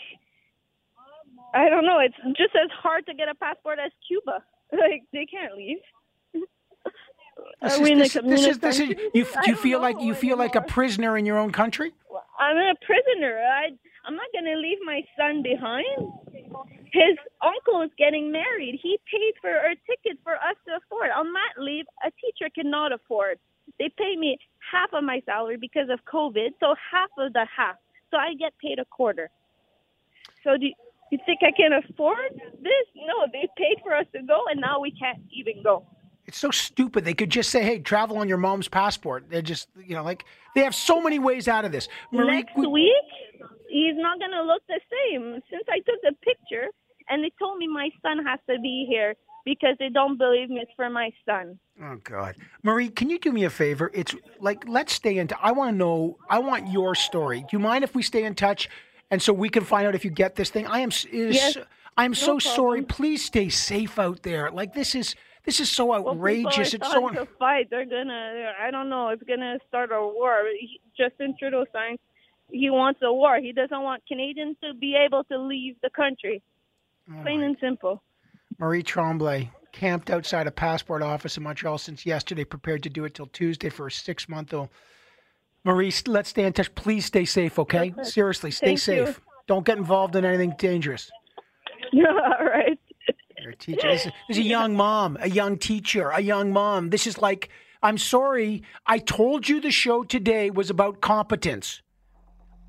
I don't know. It's just as hard to get a passport as Cuba. Like they can't leave. This is, we in a this, this is, this is, you, you feel like you feel like a prisoner in your own country? I'm a prisoner. I I'm not gonna leave my son behind. His uncle is getting married. He paid for a ticket for us to afford. On that leave, a teacher cannot afford. They pay me half of my salary because of COVID, so half of the half. So I get paid a quarter. So do you, you think I can afford this? No, they paid for us to go, and now we can't even go. It's so stupid. They could just say, "Hey, travel on your mom's passport." They're just, you know, like they have so many ways out of this. Marie, Next we- week, he's not going to look the same. Since I took the picture, and they told me my son has to be here because they don't believe me it's for my son. Oh God, Marie, can you do me a favor? It's like let's stay in. T- I want to know. I want your story. Do you mind if we stay in touch, and so we can find out if you get this thing? I am. Is, Yes, I am so sorry. Please stay safe out there. Like this is this is so outrageous. people It's so. starting to fight. They're gonna. I don't know. It's gonna start a war. Justin Trudeau signs. He wants a war. He doesn't want Canadians to be able to leave the country. Oh Plain and simple. Marie Tremblay camped outside a passport office in Montreal since yesterday, prepared to do it till Tuesday for a six month old. Marie, let's stay in touch. Please stay safe, okay? Seriously, stay Thank you. safe. Don't get involved in anything dangerous. All right. You're a teacher. This is, this is a young mom, a young teacher, a young mom. This is like, I'm sorry. I told you the show today was about competence.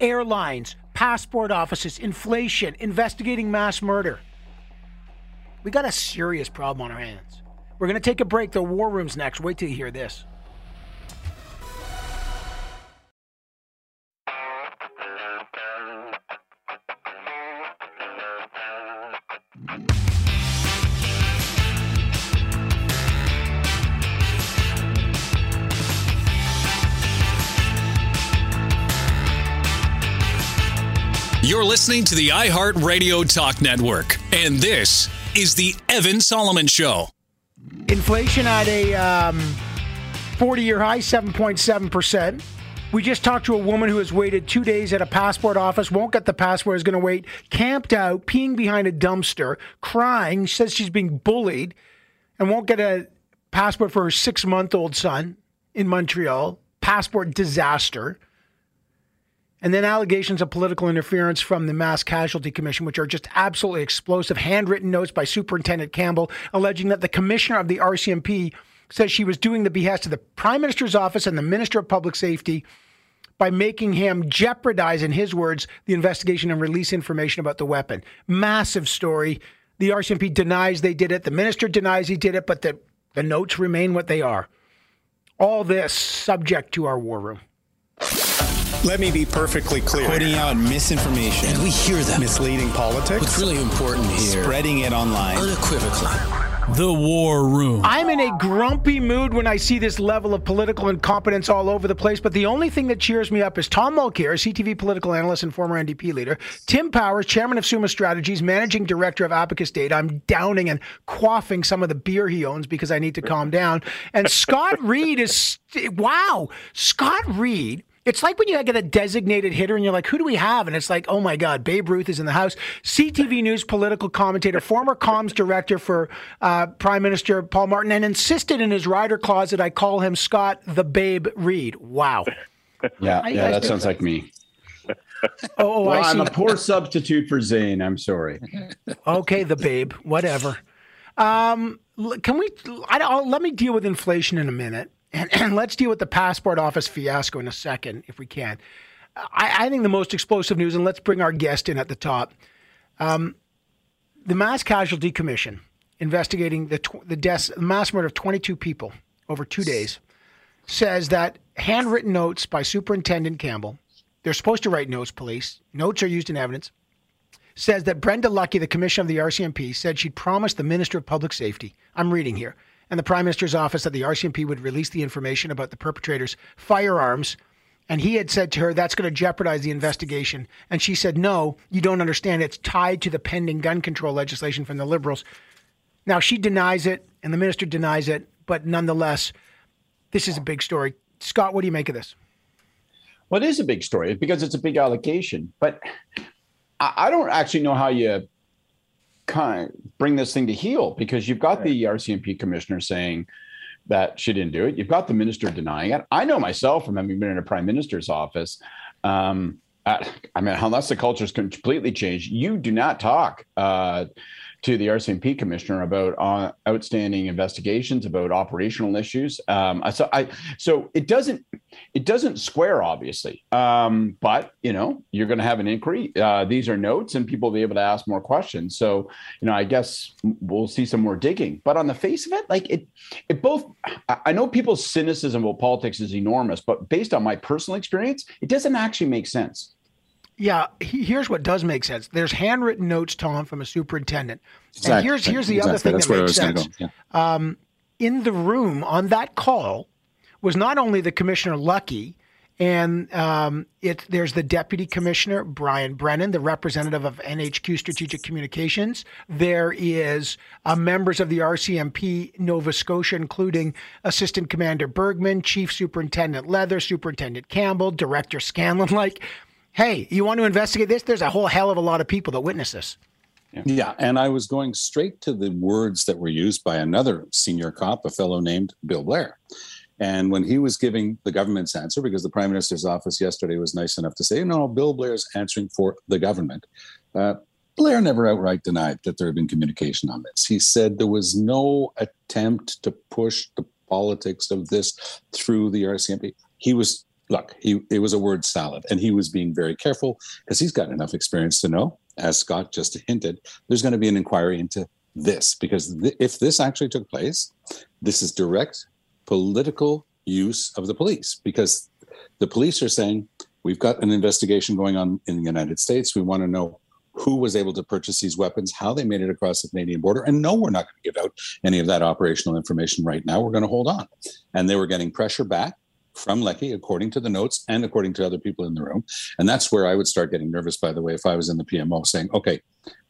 Airlines, passport offices, inflation, investigating mass murder. We got a serious problem on our hands. We're going to take a break. The war room's next. Wait till you hear this. Listening to the iHeart Radio Talk Network, and this is the Evan Solomon Show. Inflation at a um, 40 year high, 7.7%. We just talked to a woman who has waited two days at a passport office, won't get the passport, is going to wait, camped out, peeing behind a dumpster, crying, says she's being bullied, and won't get a passport for her six month old son in Montreal. Passport disaster. And then allegations of political interference from the Mass Casualty Commission, which are just absolutely explosive. Handwritten notes by Superintendent Campbell alleging that the commissioner of the RCMP says she was doing the behest of the Prime Minister's office and the Minister of Public Safety by making him jeopardize, in his words, the investigation and release information about the weapon. Massive story. The RCMP denies they did it. The minister denies he did it, but the, the notes remain what they are. All this subject to our war room. Let me be perfectly clear. Putting out misinformation. And we hear that. Misleading politics. What's really important here. Spreading it online. Unequivocally. The War Room. I'm in a grumpy mood when I see this level of political incompetence all over the place, but the only thing that cheers me up is Tom Mulcair, CTV political analyst and former NDP leader, Tim Powers, chairman of Summa Strategies, managing director of Abacus Data. I'm downing and quaffing some of the beer he owns because I need to calm down. And Scott Reid is, wow, Scott Reid it's like when you get a designated hitter and you're like, who do we have? And it's like, oh my God, Babe Ruth is in the house. CTV News political commentator, former comms director for uh, Prime Minister Paul Martin, and insisted in his rider closet I call him Scott the Babe Reid. Wow. Yeah, yeah, that sounds like me. Oh, oh well, I am a poor substitute for Zain. I'm sorry. okay, the Babe, whatever. Um, can we? I, I'll, let me deal with inflation in a minute. And, and, let's deal with the passport office fiasco in a second, if we can. I, I, think the most explosive news, and let's bring our guest in at the top. Um, the Mass Casualty Commission investigating the the deaths, the mass murder of 22 people over two days, says that handwritten notes by Superintendent Campbell, they're supposed to write notes, police. Notes are used in evidence. Says that Brenda Lucki, the commissioner of the RCMP, said she'd promised the Minister of Public Safety. I'm reading here and the Prime Minister's office that the RCMP would release the information about the perpetrator's firearms. And he had said to her, that's going to jeopardize the investigation. And she said, no, you don't understand. It's tied to the pending gun control legislation from the Liberals. Now, she denies it, and the minister denies it, but nonetheless, this is a big story. Scott, what do you make of this? Well, it is a big story because it's a big allocation, but I don't actually know how you kind of bring this thing to heel because you've got right. the RCMP commissioner saying that she didn't do it. You've got the minister denying it. I know myself from having been in a prime minister's office. Um, I mean, unless the culture's completely changed, you do not talk uh, to the RCMP commissioner about uh, outstanding investigations, about operational issues. Um, so I, so it doesn't, it doesn't square obviously. Um, but you know, you're going to have an inquiry. Uh, these are notes, and people will be able to ask more questions. So you know, I guess we'll see some more digging. But on the face of it, like it, it both. I know people's cynicism about politics is enormous, but based on my personal experience, it doesn't actually make sense. Yeah, here's what does make sense. There's handwritten notes, Tom, from a superintendent. Exactly. And here's here's the exactly. other thing That's that makes sense. Yeah. Um, in the room on that call was not only the commissioner Lucki, and um, it there's the deputy commissioner Brian Brennan, the representative of NHQ Strategic Communications. There is uh, members of the RCMP Nova Scotia, including Assistant Commander Bergerman, Chief Superintendent Leather, Superintendent Campbell, Director Scanlan. Like hey, you want to investigate this? There's a whole hell of a lot of people that witness this. Yeah. yeah. And I was going straight to the words that were used by another senior cop, a fellow named Bill Blair. And when he was giving the government's answer, because the prime minister's office yesterday was nice enough to say, no, Bill Blair's answering for the government. Uh, Blair never outright denied that there had been communication on this. He said there was no attempt to push the politics of this through the RCMP. He was look, he it was a word salad, and he was being very careful because he's got enough experience to know, as Scott just hinted, there's going to be an inquiry into this because th- if this actually took place, this is direct political use of the police because the police are saying we've got an investigation going on in the United States. We want to know who was able to purchase these weapons, how they made it across the Canadian border. And no, we're not going to give out any of that operational information right now. We're going to hold on. And they were getting pressure back from Lucki, according to the notes and according to other people in the room. And that's where I would start getting nervous, by the way, if I was in the PMO saying, okay,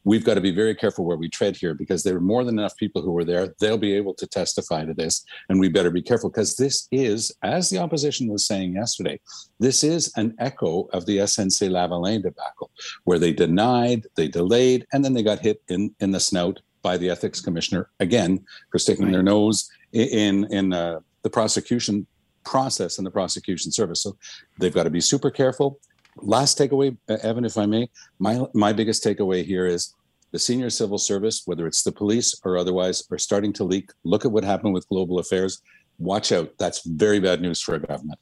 we've got to be very careful where we tread here because there are more than enough people who were there. They'll be able to testify to this. And we better be careful because this is, as the opposition was saying yesterday, this is an echo of the SNC Lavalin debacle, where they denied, they delayed, and then they got hit in, in the snout by the ethics commissioner again for sticking right. their nose in in uh, the prosecution process in the prosecution service. So they've got to be super careful. Last takeaway, Evan, if I may, my my biggest takeaway here is the senior civil service, whether it's the police or otherwise, are starting to leak. Look at what happened with global affairs. Watch out. That's very bad news for a government.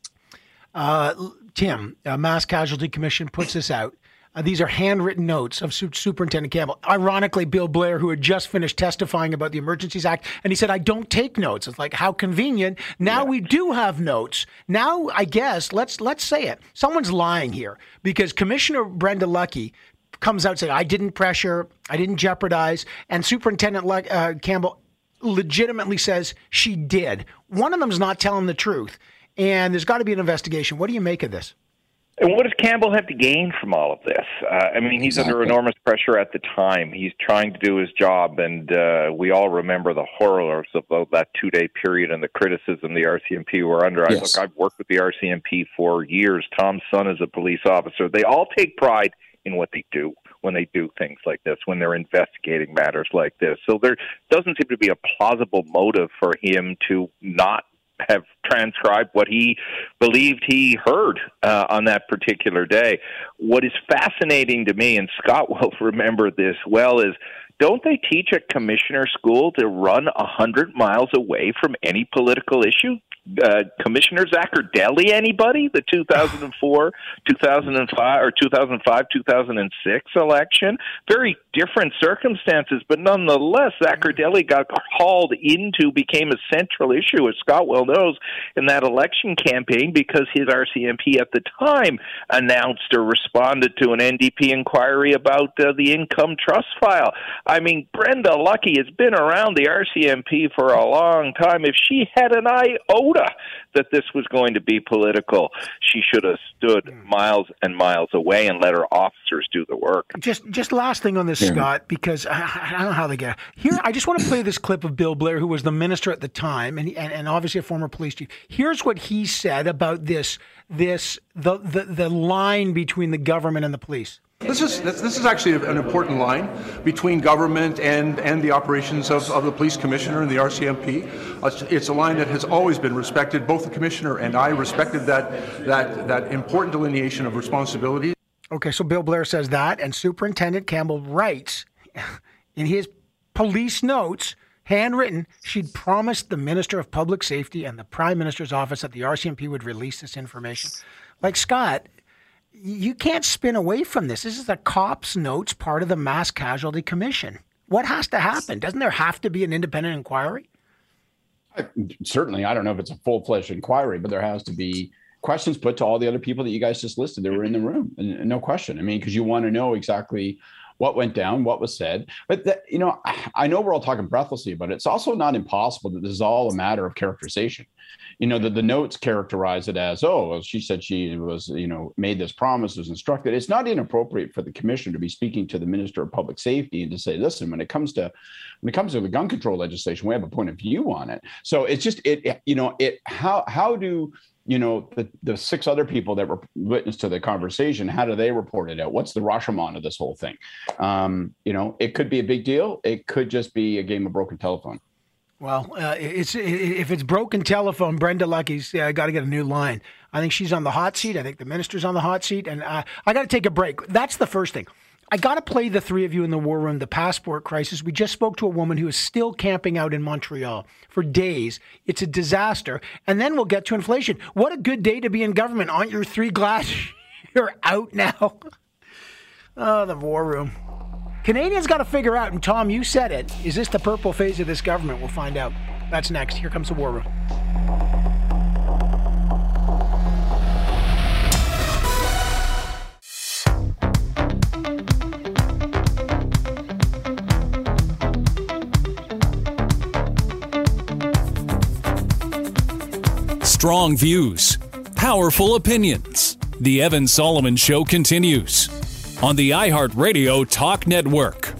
Uh, Tim, Mass Casualty Commission puts this out. Uh, these are handwritten notes of Su- Superintendent Campbell. Ironically, Bill Blair, who had just finished testifying about the Emergencies Act, and he said, I don't take notes. It's like, how convenient. Now we do have notes. Now, I guess, let's let's say it. Someone's lying here because Commissioner Brenda Lucki comes out saying, I didn't pressure, I didn't jeopardize, and Superintendent Le- uh, Campbell legitimately says she did. One of them's not telling the truth, and there's got to be an investigation. What do you make of this? And what does Campbell have to gain from all of this? Uh, I mean, he's exactly. under enormous pressure at the time. He's trying to do his job, and uh, we all remember the horrors of that two day period and the criticism the RCMP were under. Yes. I, look, I've worked with the RCMP for years. Tom's son is a police officer. They all take pride in what they do when they do things like this, when they're investigating matters like this. So there doesn't seem to be a plausible motive for him to not have transcribed what he believed he heard uh, on that particular day. What is fascinating to me, and Scott will remember this well, is don't they teach at commissioner school to run a hundred miles away from any political issue? Uh, Commissioner Zaccardelli anybody? The 2004, 2005, or 2005, 2006 election? Very different circumstances, but nonetheless, Zaccardelli got hauled into, became a central issue, as Scott well knows, in that election campaign because his RCMP at the time announced or responded to an NDP inquiry about uh, the income trust file. I mean, Brenda Lucki has been around the RCMP for a long time. If she had an iota that this was going to be political. She should have stood hmm. miles and miles away and let her officers do the work. Just, just last thing on this, yeah. Scott, because I, I, don't know how they get here. I just want to play this clip of Bill Blair, who was the minister at the time, and and, and obviously a former police chief. Here's what he said about this, this the, the the line between the government and the police. This is this is actually an important line between government and and the operations of, of the police commissioner and the RCMP. Uh, it's a line that has always been respected. Both the commissioner and I respected that that that important delineation of responsibility. Okay, so Bill Blair says that, and Superintendent Campbell writes in his police notes handwritten, she'd promised the Minister of Public Safety and the Prime Minister's office that the RCMP would release this information. Like Scott, you can't spin away from this. This is a cop's notes part of the Mass Casualty Commission. What has to happen? Doesn't there have to be an independent inquiry? Certainly, I don't know if it's a full fledged inquiry, but there has to be questions put to all the other people that you guys just listed that were in the room. No question. I mean, because you want to know exactly what went down, what was said. But that, you know, I know we're all talking breathlessly, but it's also not impossible that this is all a matter of characterization you know, the, the notes characterize it as, oh, well, she said she was, you know, made this promise, was instructed. It's not inappropriate for the commissioner to be speaking to the minister of public safety and to say, listen, when it comes to when it comes to the gun control legislation, we have a point of view on it. So it's just it, you know, it how how do you know the, the six other people that were witness to the conversation how do they report it out what's the rashomon of this whole thing um, you know it could be a big deal it could just be a game of broken telephone well, uh, it's if it's broken telephone, Brenda Lucki's uh, got to get a new line. I think she's on the hot seat. I think the minister's on the hot seat, and uh, I got to take a break. That's the first thing. I got to play the three of you in the war room, the passport crisis. We just spoke to a woman who is still camping out in Montreal for days. It's a disaster. And then we'll get to inflation. What a good day to be in government. Aren't your three glass? You're out now. oh, the war room. Canadians got to figure out, and Tom, you said it, is this the purple phase of this government? We'll find out. That's next. Here comes the war room. Strong views, powerful opinions. The Evan Solomon Show continues on the iHeartRadio Talk Network.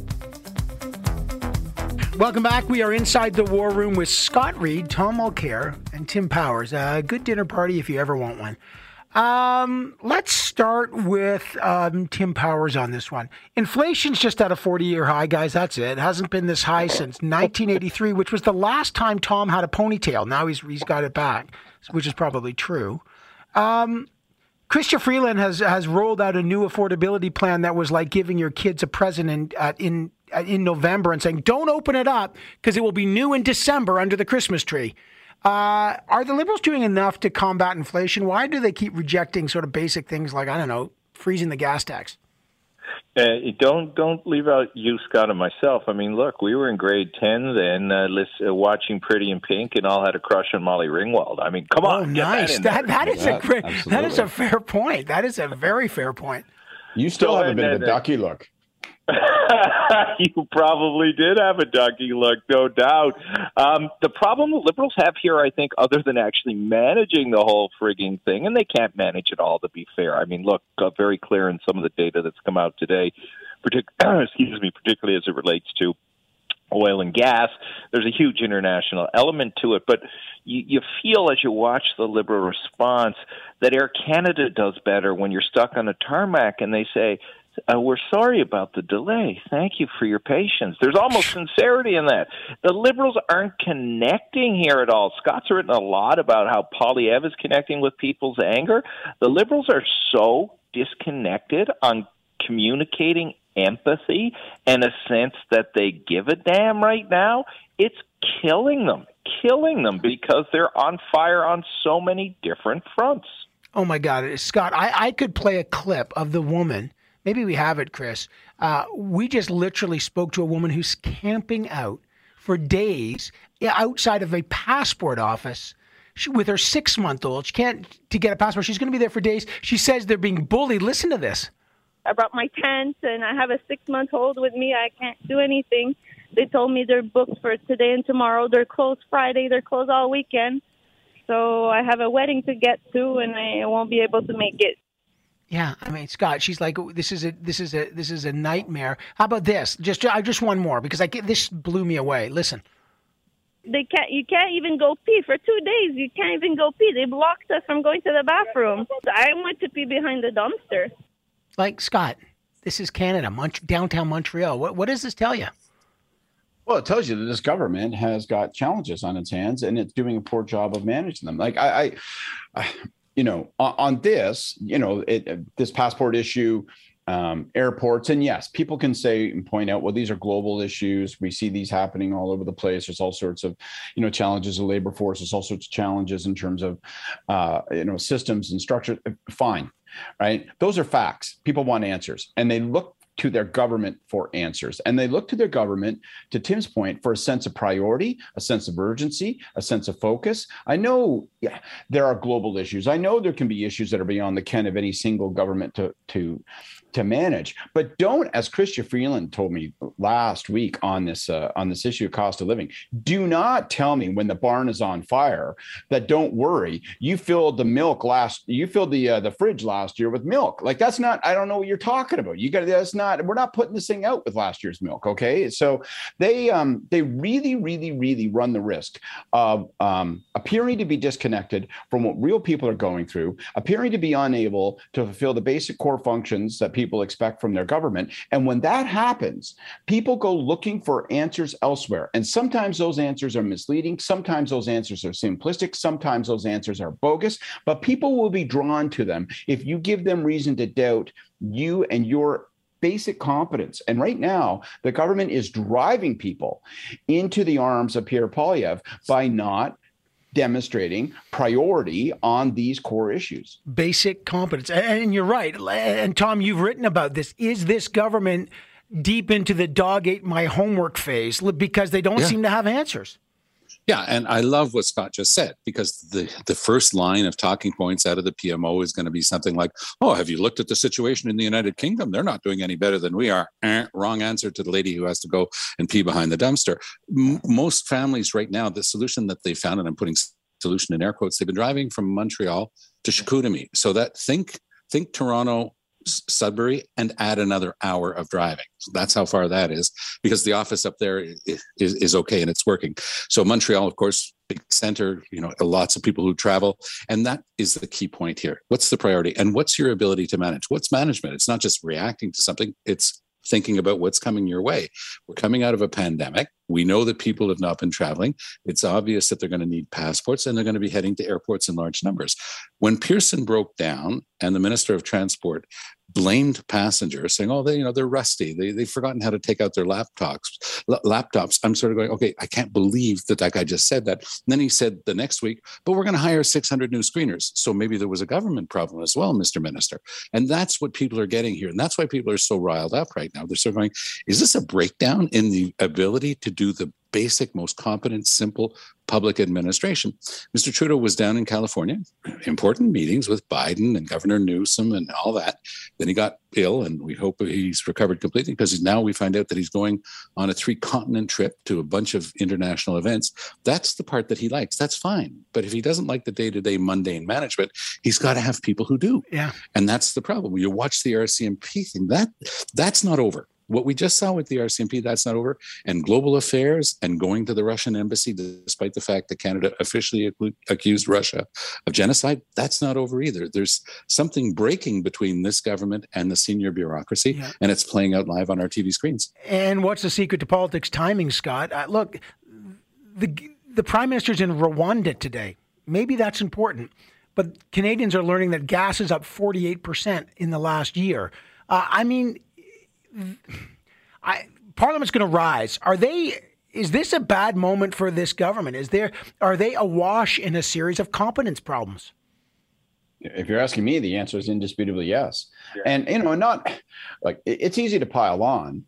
Welcome back. We are inside the war room with Scott Reid, Tom Mulcair, and Tim Powers. A good dinner party if you ever want one. Um, let's start with um, Tim Powers on this one. Inflation's just at a 40 year high, guys. That's it. It hasn't been this high since 1983, which was the last time Tom had a ponytail. Now he's, he's got it back, which is probably true. Um, Chrystia Freeland has has rolled out a new affordability plan that was like giving your kids a present in in in November and saying don't open it up because it will be new in December under the Christmas tree. Uh, are the liberals doing enough to combat inflation? Why do they keep rejecting sort of basic things like I don't know freezing the gas tax? Uh, don't don't leave out you, Scott, and myself. I mean, look, we were in grade ten then, uh, uh, watching Pretty in Pink, and all had a crush on Molly Ringwald. I mean, come Oh, on, get nice. That, That, in that there. is a great. That is a fair point. That is a very fair point. You still So, have a and bit of a ducky look. you probably did have a ducky look, no doubt. Um, the problem the Liberals have here, I think, other than actually managing the whole frigging thing, and they can't manage it all, to be fair. I mean, look, uh, very clear in some of the data that's come out today, partic- excuse me, particularly as it relates to oil and gas. There's a huge international element to it, but you, you feel as you watch the Liberal response that Air Canada does better when you're stuck on a tarmac and they say, uh, we're sorry about the delay. Thank you for your patience. There's almost sincerity in that. The Liberals aren't connecting here at all. Scott's written a lot about how Poilievre is connecting with people's anger. The Liberals are so disconnected on communicating empathy and a sense that they give a damn right now. It's killing them, killing them because they're on fire on so many different fronts. Oh my God, Scott! I, I could play a clip of the woman. Maybe we have it, Chris. Uh, we just literally spoke to a woman who's camping out for days outside of a passport office she, with her six-month-old. She can't to get a passport. She's going to be there for days. She says they're being bullied. Listen to this. I brought my tent and I have a six month old with me. I can't do anything. They told me they're booked for today and tomorrow. They're closed Friday. They're closed all weekend. So I have a wedding to get to and I won't be able to make it. Yeah, I mean, Scott, she's like, this is a this is a this is a nightmare. How about this? Just I just one more because I get this blew me away. Listen. They can't. You can't even go pee for two days. You can't even go pee. They blocked us from going to the bathroom. I went to pee behind the dumpster. Like Scott, this is Canada, Mont- downtown Montreal. What what does this tell you? Well, it tells you that this government has got challenges on its hands and it's doing a poor job of managing them. Like I, I, I you know, on, on this, you know, it, this passport issue, um, airports, and yes, people can say and point out, well, these are global issues. We see these happening all over the place. There's all sorts of, you know, challenges of labor force. There's all sorts of challenges in terms of, uh, you know, systems and structure. Fine, right? Those are facts. People want answers, and they look to their government for answers. And they look to their government, to Tim's point, for a sense of priority, a sense of urgency, a sense of focus. I know yeah, there are global issues. I know there can be issues that are beyond the ken of any single government to to to manage. But don't, as Chrystia Freeland told me last week on this uh, on this issue of cost of living, do not tell me when the barn is on fire that don't worry. You filled the milk last. You filled the uh, the fridge last year with milk. Like that's not. I don't know what you're talking about. You got that's not. We're not putting this thing out with last year's milk. Okay, so they um they really really really run the risk of um appearing to be disconnected from what real people are going through, appearing to be unable to fulfill the basic core functions that people expect from their government. And when that happens, people go looking for answers elsewhere. And sometimes those answers are misleading. Sometimes those answers are simplistic. Sometimes those answers are bogus. But people will be drawn to them if you give them reason to doubt you and your basic competence. And right now, the government is driving people into the arms of Pierre Poilievre by not demonstrating priority on these core issues. Basic competence. And, you're right. And Tom, you've written about this. Is this government deep into the dog ate my homework phase because they don't Yeah. seem to have answers? Yeah, and I love what Scott just said because the the first line of talking points out of the PMO is going to be something like, "Oh, have you looked at the situation in the United Kingdom? They're not doing any better than we are." Eh, wrong answer to the lady who has to go and pee behind the dumpster. M- most families right now, the solution that they found, and I'm putting solution in air quotes, they've been driving from Montreal to Chicoutimi. So that think think Toronto. Sudbury and add another hour of driving. So that's how far that is because the office up there is, is okay and it's working. So Montreal, of course, big center, you know, lots of people who travel. And that is the key point here. What's the priority and what's your ability to manage? What's management? It's not just reacting to something, it's thinking about what's coming your way. We're coming out of a pandemic. We know that people have not been traveling. It's obvious that they're going to need passports and they're going to be heading to airports in large numbers. When Pearson broke down and the Minister of Transport blamed passengers, saying, "Oh, they, you know, they're rusty. They they've forgotten how to take out their laptops." L- laptops. I'm sort of going, "Okay, I can't believe that that guy just said that." And then he said the next week, "But we're going to hire 600 new screeners." So maybe there was a government problem as well, Mr. Minister. And that's what people are getting here, and that's why people are so riled up right now. They're sort of going, "Is this a breakdown in the ability to do the basic, most competent, simple public administration. Mr. Trudeau was down in California, important meetings with Biden and Governor Newsom and all that. Then he got ill, and we hope he's recovered completely because now we find out that he's going on a three continent trip to a bunch of international events. That's the part that he likes. That's fine. But if he doesn't like the day to day mundane management, he's got to have people who do. Yeah. And that's the problem. You watch the RCMP thing, that that's not over what we just saw with the RCMP, that's not over. And global affairs and going to the Russian embassy, despite the fact that Canada officially accused Russia of genocide, that's not over either. There's something breaking between this government and the senior bureaucracy, yeah. and it's playing out live on our TV screens. And what's the secret to politics timing, Scott? Uh, look, the the prime minister's in Rwanda today. Maybe that's important, but Canadians are learning that gas is up 48% in the last year. Uh, I mean, I, Parliament's going to rise. Are they? Is this a bad moment for this government? Is there? Are they awash in a series of competence problems? If you're asking me, the answer is indisputably yes. Yeah. And you know, not like it's easy to pile on,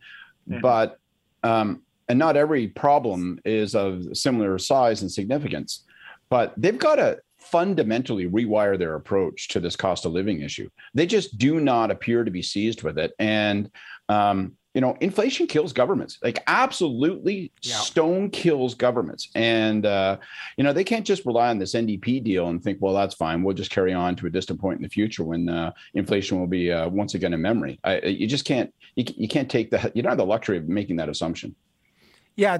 mm-hmm. but um, and not every problem is of similar size and significance. But they've got to fundamentally rewire their approach to this cost of living issue. They just do not appear to be seized with it, and um, you know, inflation kills governments. Like absolutely, yeah. stone kills governments. And uh, you know, they can't just rely on this NDP deal and think, well, that's fine. We'll just carry on to a distant point in the future when uh, inflation will be uh, once again in memory. I, you just can't. You, you can't take the. You don't have the luxury of making that assumption. Yeah,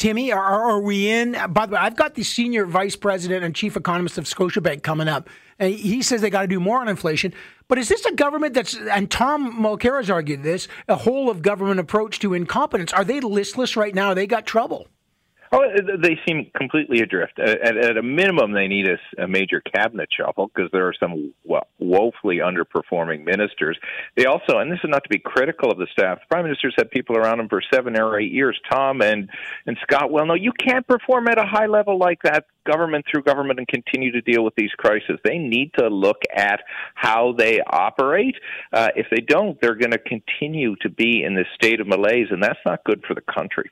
Timmy, are, are we in? By the way, I've got the senior vice president and chief economist of Scotiabank coming up, and he says they got to do more on inflation. But is this a government that's, and Tom Mulcair's argued this, a whole of government approach to incompetence? Are they listless right now? They got trouble. Oh, they seem completely adrift. At, at a minimum, they need a, a major cabinet shuffle because there are some well, woefully underperforming ministers. They also, and this is not to be critical of the staff, the prime minister's had people around him for seven or eight years. Tom and and Scott well, no, you can't perform at a high level like that, government through government, and continue to deal with these crises. They need to look at how they operate. Uh, if they don't, they're going to continue to be in this state of malaise, and that's not good for the country.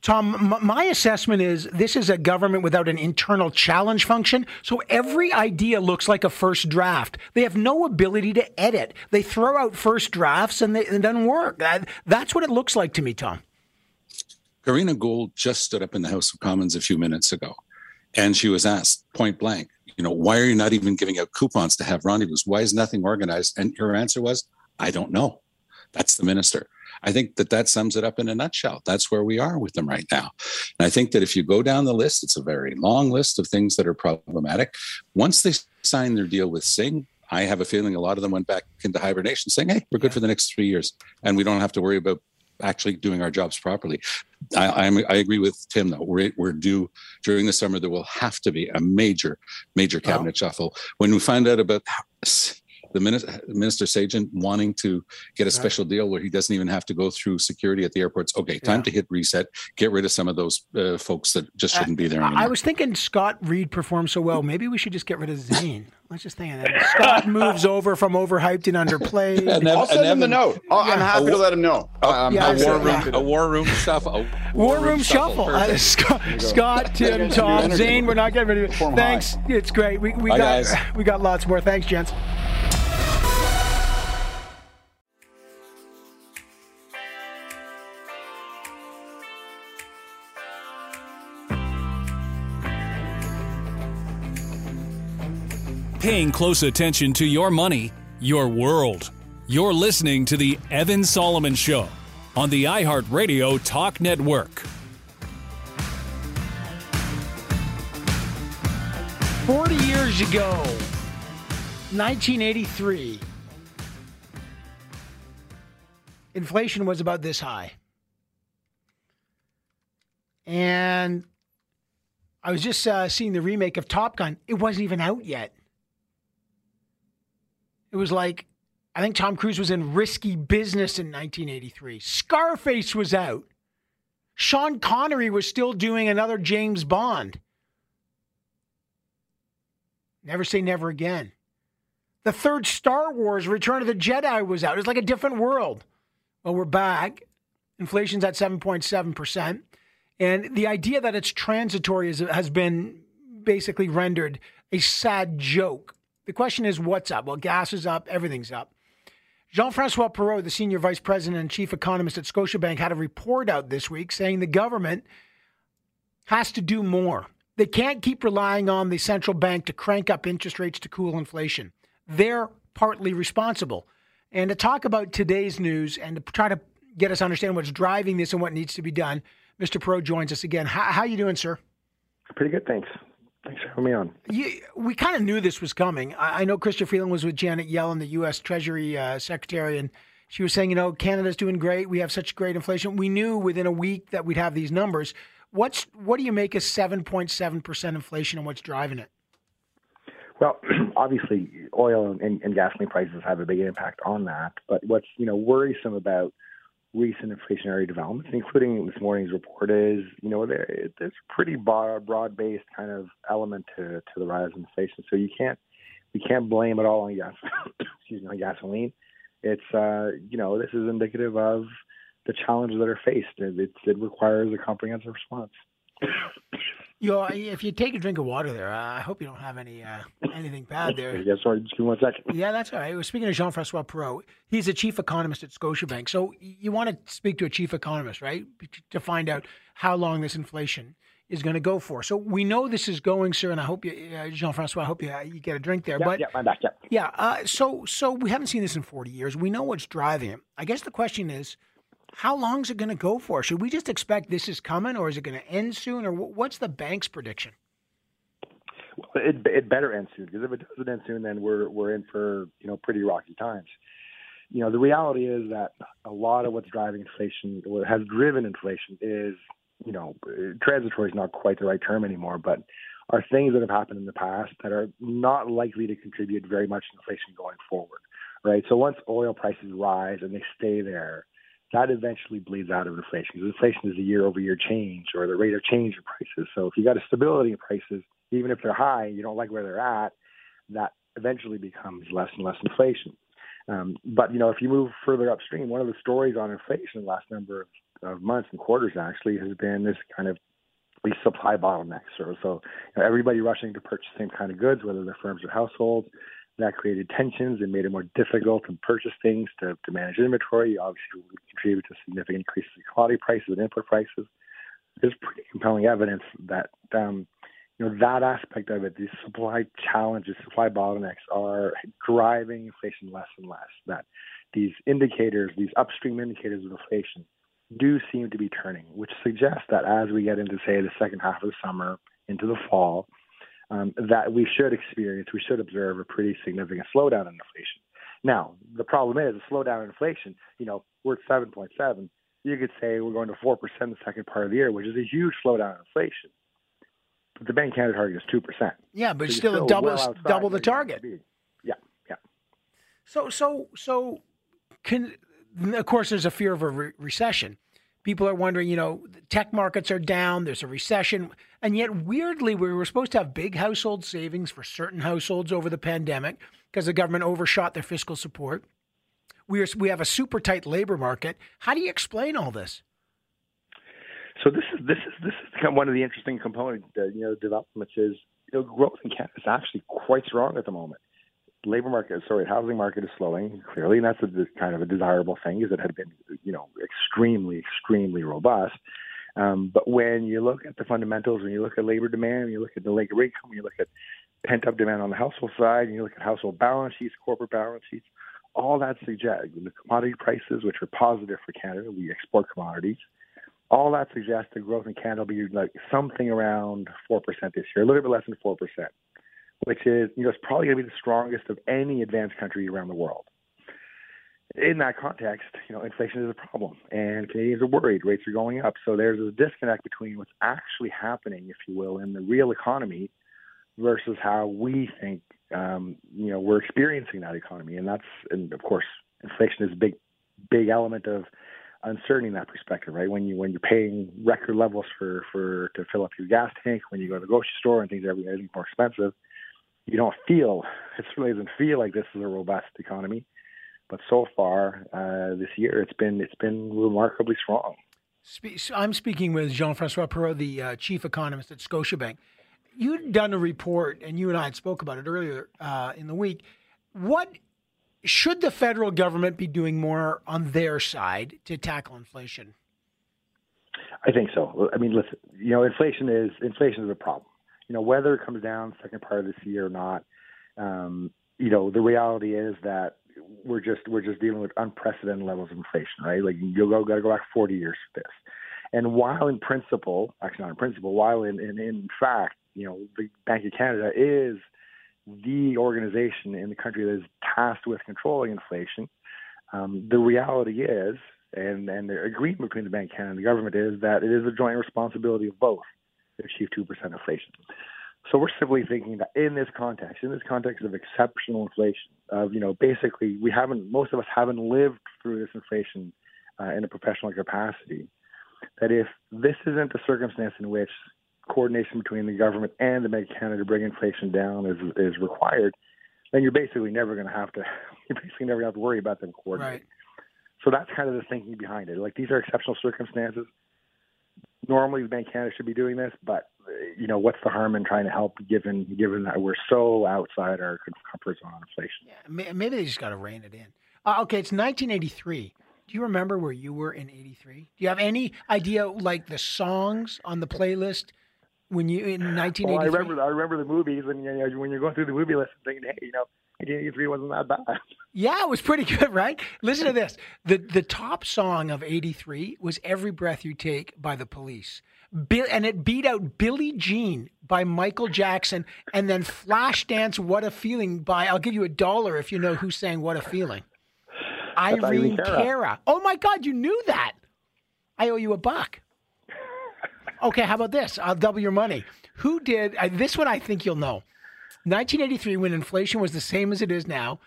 Tom, my assessment is this is a government without an internal challenge function. So every idea looks like a first draft. They have no ability to edit. They throw out first drafts and it doesn't work. That's what it looks like to me, Tom. Karina Gould just stood up in the House of Commons a few minutes ago, and she was asked point blank, you know, why are you not even giving out coupons to have rendezvous? Why is nothing organized? And her answer was, I don't know. That's the minister. I think that that sums it up in a nutshell. That's where we are with them right now. And I think that if you go down the list, it's a very long list of things that are problematic. Once they sign their deal with Singh, I have a feeling a lot of them went back into hibernation saying, hey, we're good for the next three years. And we don't have to worry about actually doing our jobs properly. I, I'm, i agree with Tim though. We're, we're due during the summer. There will have to be a major, major cabinet oh. shuffle. When we find out about the minister, Minister Sajjan wanting to get a special deal where he doesn't even have to go through security at the airports. Okay, time yeah. to hit reset, get rid of some of those uh, folks that just shouldn't be there anymore. I was thinking Scott Reid performed so well. Maybe we should just get rid of Zane. Let's just think of that. Scott moves over from overhyped and underplayed. and I'll send him the note. Oh, I'm happy to let him know. Um, yeah, a, war room, a war room shuffle. War, war room, room shuffle. shuffle. Uh, Scott, Scott, Tim, Tom, Zane. We're not getting rid of it. Thanks. High. It's great. We, we got guys. we got lots more. Thanks, gents. Paying close attention to your money, your world. You're listening to The Evan Solomon Show on the iHeartRadio Talk Network. Forty years ago, 1983, inflation was about this high. And I was just uh, seeing the remake of Top Gun. It wasn't even out yet. It was like I think Tom Cruise was in Risky Business in 1983. Scarface was out. Sean Connery was still doing another James Bond. Never say never again. The third Star Wars, Return of the Jedi, was out. It was like a different world. Well, we're back. Inflation's at 7.7%. And the idea that it's transitory is, has been basically rendered a sad joke. The question is, what's up? Well, gas is up, everything's up. Jean-François Perrault, the senior vice president and chief economist at Scotiabank, had a report out this week saying the government has to do more. They can't keep relying on the central bank to crank up interest rates to cool inflation. They're partly responsible. And to talk about today's news and to try to get us to understand what's driving this and what needs to be done, Mr. Perrault joins us again. How, how you doing, sir? Pretty good, thanks. Thanks for having me on. You, we kind of knew this was coming. I, I know Chrystia Freeland was with Janet Yellen, the U.S. Treasury uh, Secretary, and she was saying, you know, Canada's doing great. We have such great inflation. We knew within a week that we'd have these numbers. What's what do you make of seven point seven percent inflation, and what's driving it? Well, obviously, oil and, and gasoline prices have a big impact on that. But what's you know worrisome about recent inflationary developments, including this morning's report, is you know there, there's pretty broad based kind of element to to the rise in inflation. So you can't we can't blame it all on gas excuse me on gasoline. It's uh, you know this is indicative of the challenges that are faced. It, it requires a comprehensive response. You know, if you take a drink of water there, I hope you don't have any uh, anything bad there. yeah, sorry, just give me one second. Yeah, that's all right. We're speaking to Jean-François Perrault. He's a chief economist at Scotiabank. So you want to speak to a chief economist, right, to find out how long this inflation is going to go for. So we know this is going, sir, and I hope you, uh, Jean Francois, I hope you, uh, you get a drink there. Yeah, but yeah, I'm back. Yeah, yeah. Uh, so so we haven't seen this in 40 years. We know what's driving it. I guess the question is how long is it going to go for? Should we just expect this is coming, or is it going to end soon, or what's the bank's prediction? Well, it, it better end soon because if it doesn't end soon, then we're we're in for you know pretty rocky times. You know, the reality is that a lot of what's driving inflation, what has driven inflation, is you know transitory is not quite the right term anymore, but are things that have happened in the past that are not likely to contribute very much to inflation going forward, right? So once oil prices rise and they stay there, that eventually bleeds out of inflation because inflation is a year over year change or the rate of change in prices. So if you got a stability in prices, even if they're high, and you don't like where they're at, that eventually becomes less and less inflation. Um, but you know, if you move further upstream, one of the stories on inflation the last number of, of months and quarters actually has been this kind of these supply bottlenecks. So, so you know, everybody rushing to purchase the same kind of goods, whether they're firms or households, that created tensions and made it more difficult to purchase things to, to manage inventory. Obviously, would contribute to significant increases in commodity prices and input prices. There's pretty compelling evidence that um, you know that aspect of it, these supply challenges, supply bottlenecks, are driving inflation less and less. That these indicators, these upstream indicators of inflation, do seem to be turning, which suggests that as we get into say the second half of the summer into the fall, um, that we should experience, we should observe a pretty significant slowdown in inflation. Now, the problem is a slowdown in inflation, you know, we're at 7.7. You could say we're going to 4% the second part of the year, which is a huge slowdown in inflation. But the Bank Canada target is 2%. Yeah, but so still, still double, well double the target. Yeah, yeah. So, so, so, can, of course, there's a fear of a re- recession people are wondering, you know, tech markets are down, there's a recession. And yet, weirdly, we were supposed to have big household savings for certain households over the pandemic because the government overshot their fiscal support. We, are, we have a super tight labor market. How do you explain all this? So this is this is this is one of the interesting components, uh, you know, developments is you know growth in Canada is actually quite strong at the moment labor market, sorry, housing market is slowing clearly, and that's a, kind of a desirable thing, because it had been, you know, extremely, extremely robust. Um, but when you look at the fundamentals, when you look at labor demand, you look at the labor income, when you look at pent up demand on the household side, and you look at household balance sheets, corporate balance sheets, all that suggests the commodity prices, which are positive for Canada, we export commodities. All that suggests the growth in Canada will be like something around four percent this year, a little bit less than four percent which is you know it's probably going to be the strongest of any advanced country around the world. In that context, you know, inflation is a problem, and Canadians are worried. Rates are going up, so there's a disconnect between what's actually happening, if you will, in the real economy versus how we think um, you know, we're experiencing that economy, and that's and of course inflation is a big, big element of uncertainty in that perspective, right? When you when you're paying record levels for for to fill up your gas tank, when you go to the grocery store and things are everything more expensive, you don't feel it certainly doesn't feel like this is a robust economy. But so far uh, this year, it's been it's been remarkably strong. I'm speaking with Jean-François Perrault, the uh, chief economist at Scotiabank. You'd done a report, and you and I had spoke about it earlier uh, in the week. What should the federal government be doing more on their side to tackle inflation? I think so. I mean, listen, you know, inflation is inflation is a problem. You know, whether it comes down second part of this year or not, um, you know, the reality is that we're just we're just dealing with unprecedented levels of inflation, right? Like you go got to go back 40 years for this. And while in principle, actually not in principle, while in, in in fact, you know, the Bank of Canada is the organization in the country that is tasked with controlling inflation. Um, the reality is, and, and the agreement between the Bank of Canada and the government is that it is a joint responsibility of both achieve 2% inflation. So we're simply thinking that in this context, in this context of exceptional inflation, of you know basically we haven't, most of us haven't lived through this inflation uh, in a professional capacity. That if this isn't the circumstance in which coordination between the government and the Bank of Canada to bring inflation down is is required, then you're basically never going to have to you're basically never going to have to worry about them coordinating. Right. So that's kind of the thinking behind it. Like these are exceptional circumstances. Normally, the Bank of Canada should be doing this, but you know, what's the harm in trying to help given given that we're so outside our comfort zone on inflation? Yeah, maybe they just got to rein it in. Uh, okay, it's 1983. Do you remember where you were in '83? Do you have any idea, like the songs on the playlist when you in 1983? Well, I remember. I remember the movies, and you know, when you're going through the movie list, thinking, hey, you know, 1983 wasn't that bad. Yeah, it was pretty good, right? Listen to this. The the top song of 83 was Every Breath You Take by the Police. and it beat out Billie Jean by Michael Jackson and then Flashdance What a Feeling by I'll give you a dollar if you know who sang What a Feeling. Irene Cara. Oh my god, you knew that. I owe you a buck. Okay, how about this? I'll double your money. Who did uh, this one? I think you'll know. 1983, when inflation was the same as it is now,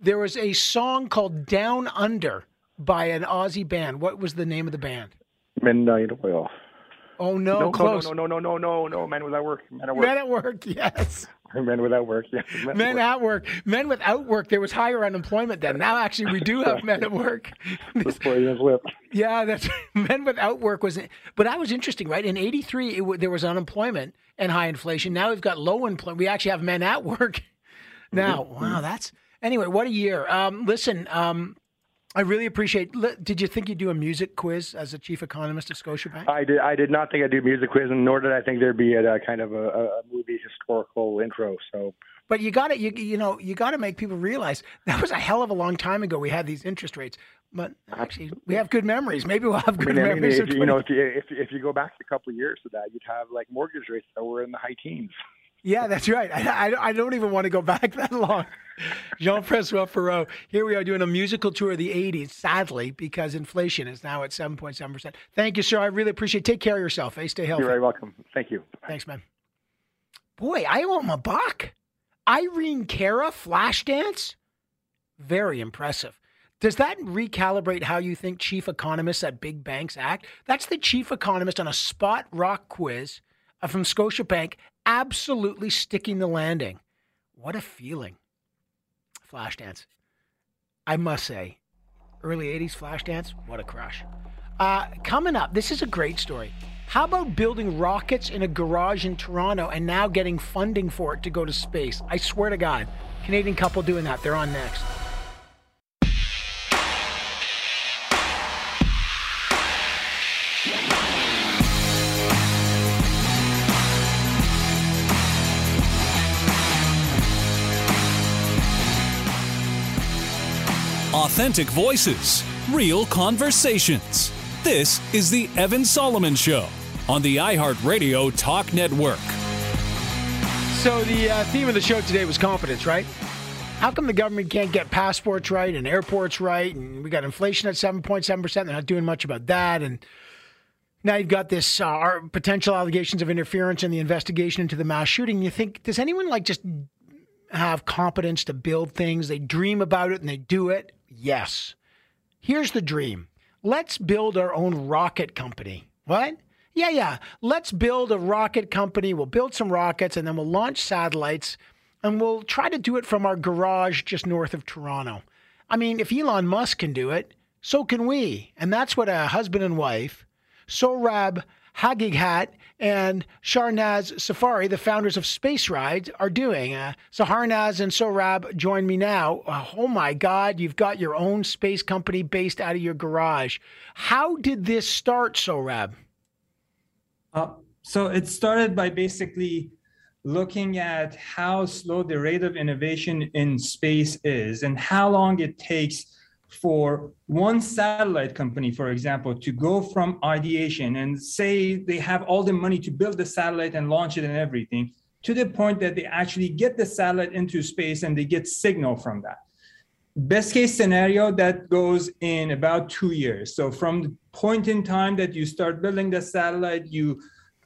there was a song called Down Under by an Aussie band. What was the name of the band? Midnight Oil. Oh no, no close. No, no, no, no, no, no, no. Men without work. Men at work. Men at work. Yes. Men without work. Yeah. Men, men at work. Men without work. There was higher unemployment then. Now actually we do have men at work. This. Yeah, that's men without work was. But that was interesting, right? In '83, there was unemployment and high inflation. Now we've got low employment. We actually have men at work. Now, mm-hmm. wow, that's anyway. What a year. Um, listen, um, I really appreciate. Did you think you'd do a music quiz as a chief economist of Scotiabank? I did. I did not think I'd do a music quiz, and nor did I think there'd be a, a kind of a, a, movie historical intro. So, but you got to you you know you got to make people realize that was a hell of a long time ago. We had these interest rates, but actually we have good memories. Maybe we'll have good I mean, memories. I mean, if, you know, if you, if if you go back a couple of years to that, you'd have like mortgage rates that were in the high teens. Yeah, that's right. I, I, I, don't even want to go back that long. Jean-François Perrault, here we are doing a musical tour of the 80s, sadly, because inflation is now at 7.7%. Thank you, sir. I really appreciate it. Take care of yourself. Hey, stay healthy. You're very welcome. Thank you. Thanks, man. Boy, I owe him a buck. Irene Cara, Flashdance? Very impressive. Does that recalibrate how you think chief economists at big banks act? That's the chief economist on a spot rock quiz uh, from Scotiabank absolutely sticking the landing. What a feeling. Flashdance. I must say, early 80s Flashdance, what a crush. Uh, coming up, this is a great story. How about building rockets in a garage in Toronto and now getting funding for it to go to space? I swear to God, Canadian couple doing that. They're on next. Authentic voices, real conversations. This is The Evan Solomon Show on the iHeartRadio Talk Network. So, the uh, theme of the show today was confidence, right? How come the government can't get passports right and airports right? And we got inflation at 7.7%. They're not doing much about that. And now you've got this uh, potential allegations of interference in the investigation into the mass shooting. You think, does anyone like just have competence to build things. They dream about it and they do it. Yes. Here's the dream let's build our own rocket company. What? Yeah, yeah. Let's build a rocket company. We'll build some rockets and then we'll launch satellites and we'll try to do it from our garage just north of Toronto. I mean, if Elon Musk can do it, so can we. And that's what a husband and wife, Sohrab Haghighat and Saharnaz Safari, the founders of SpaceRyde, are doing. Uh, Shahrnaz and Sohrab join me now. Uh, oh my God, you've got your own space company based out of your garage. How did this start, Sohrab? Uh, so it started by basically looking at how slow the rate of innovation in space is and how long it takes for one satellite company, for example, to go from ideation and say they have all the money to build the satellite and launch it and everything to the point that they actually get the satellite into space and they get signal from that. Best case scenario, that goes in about two years. So from the point in time that you start building the satellite, you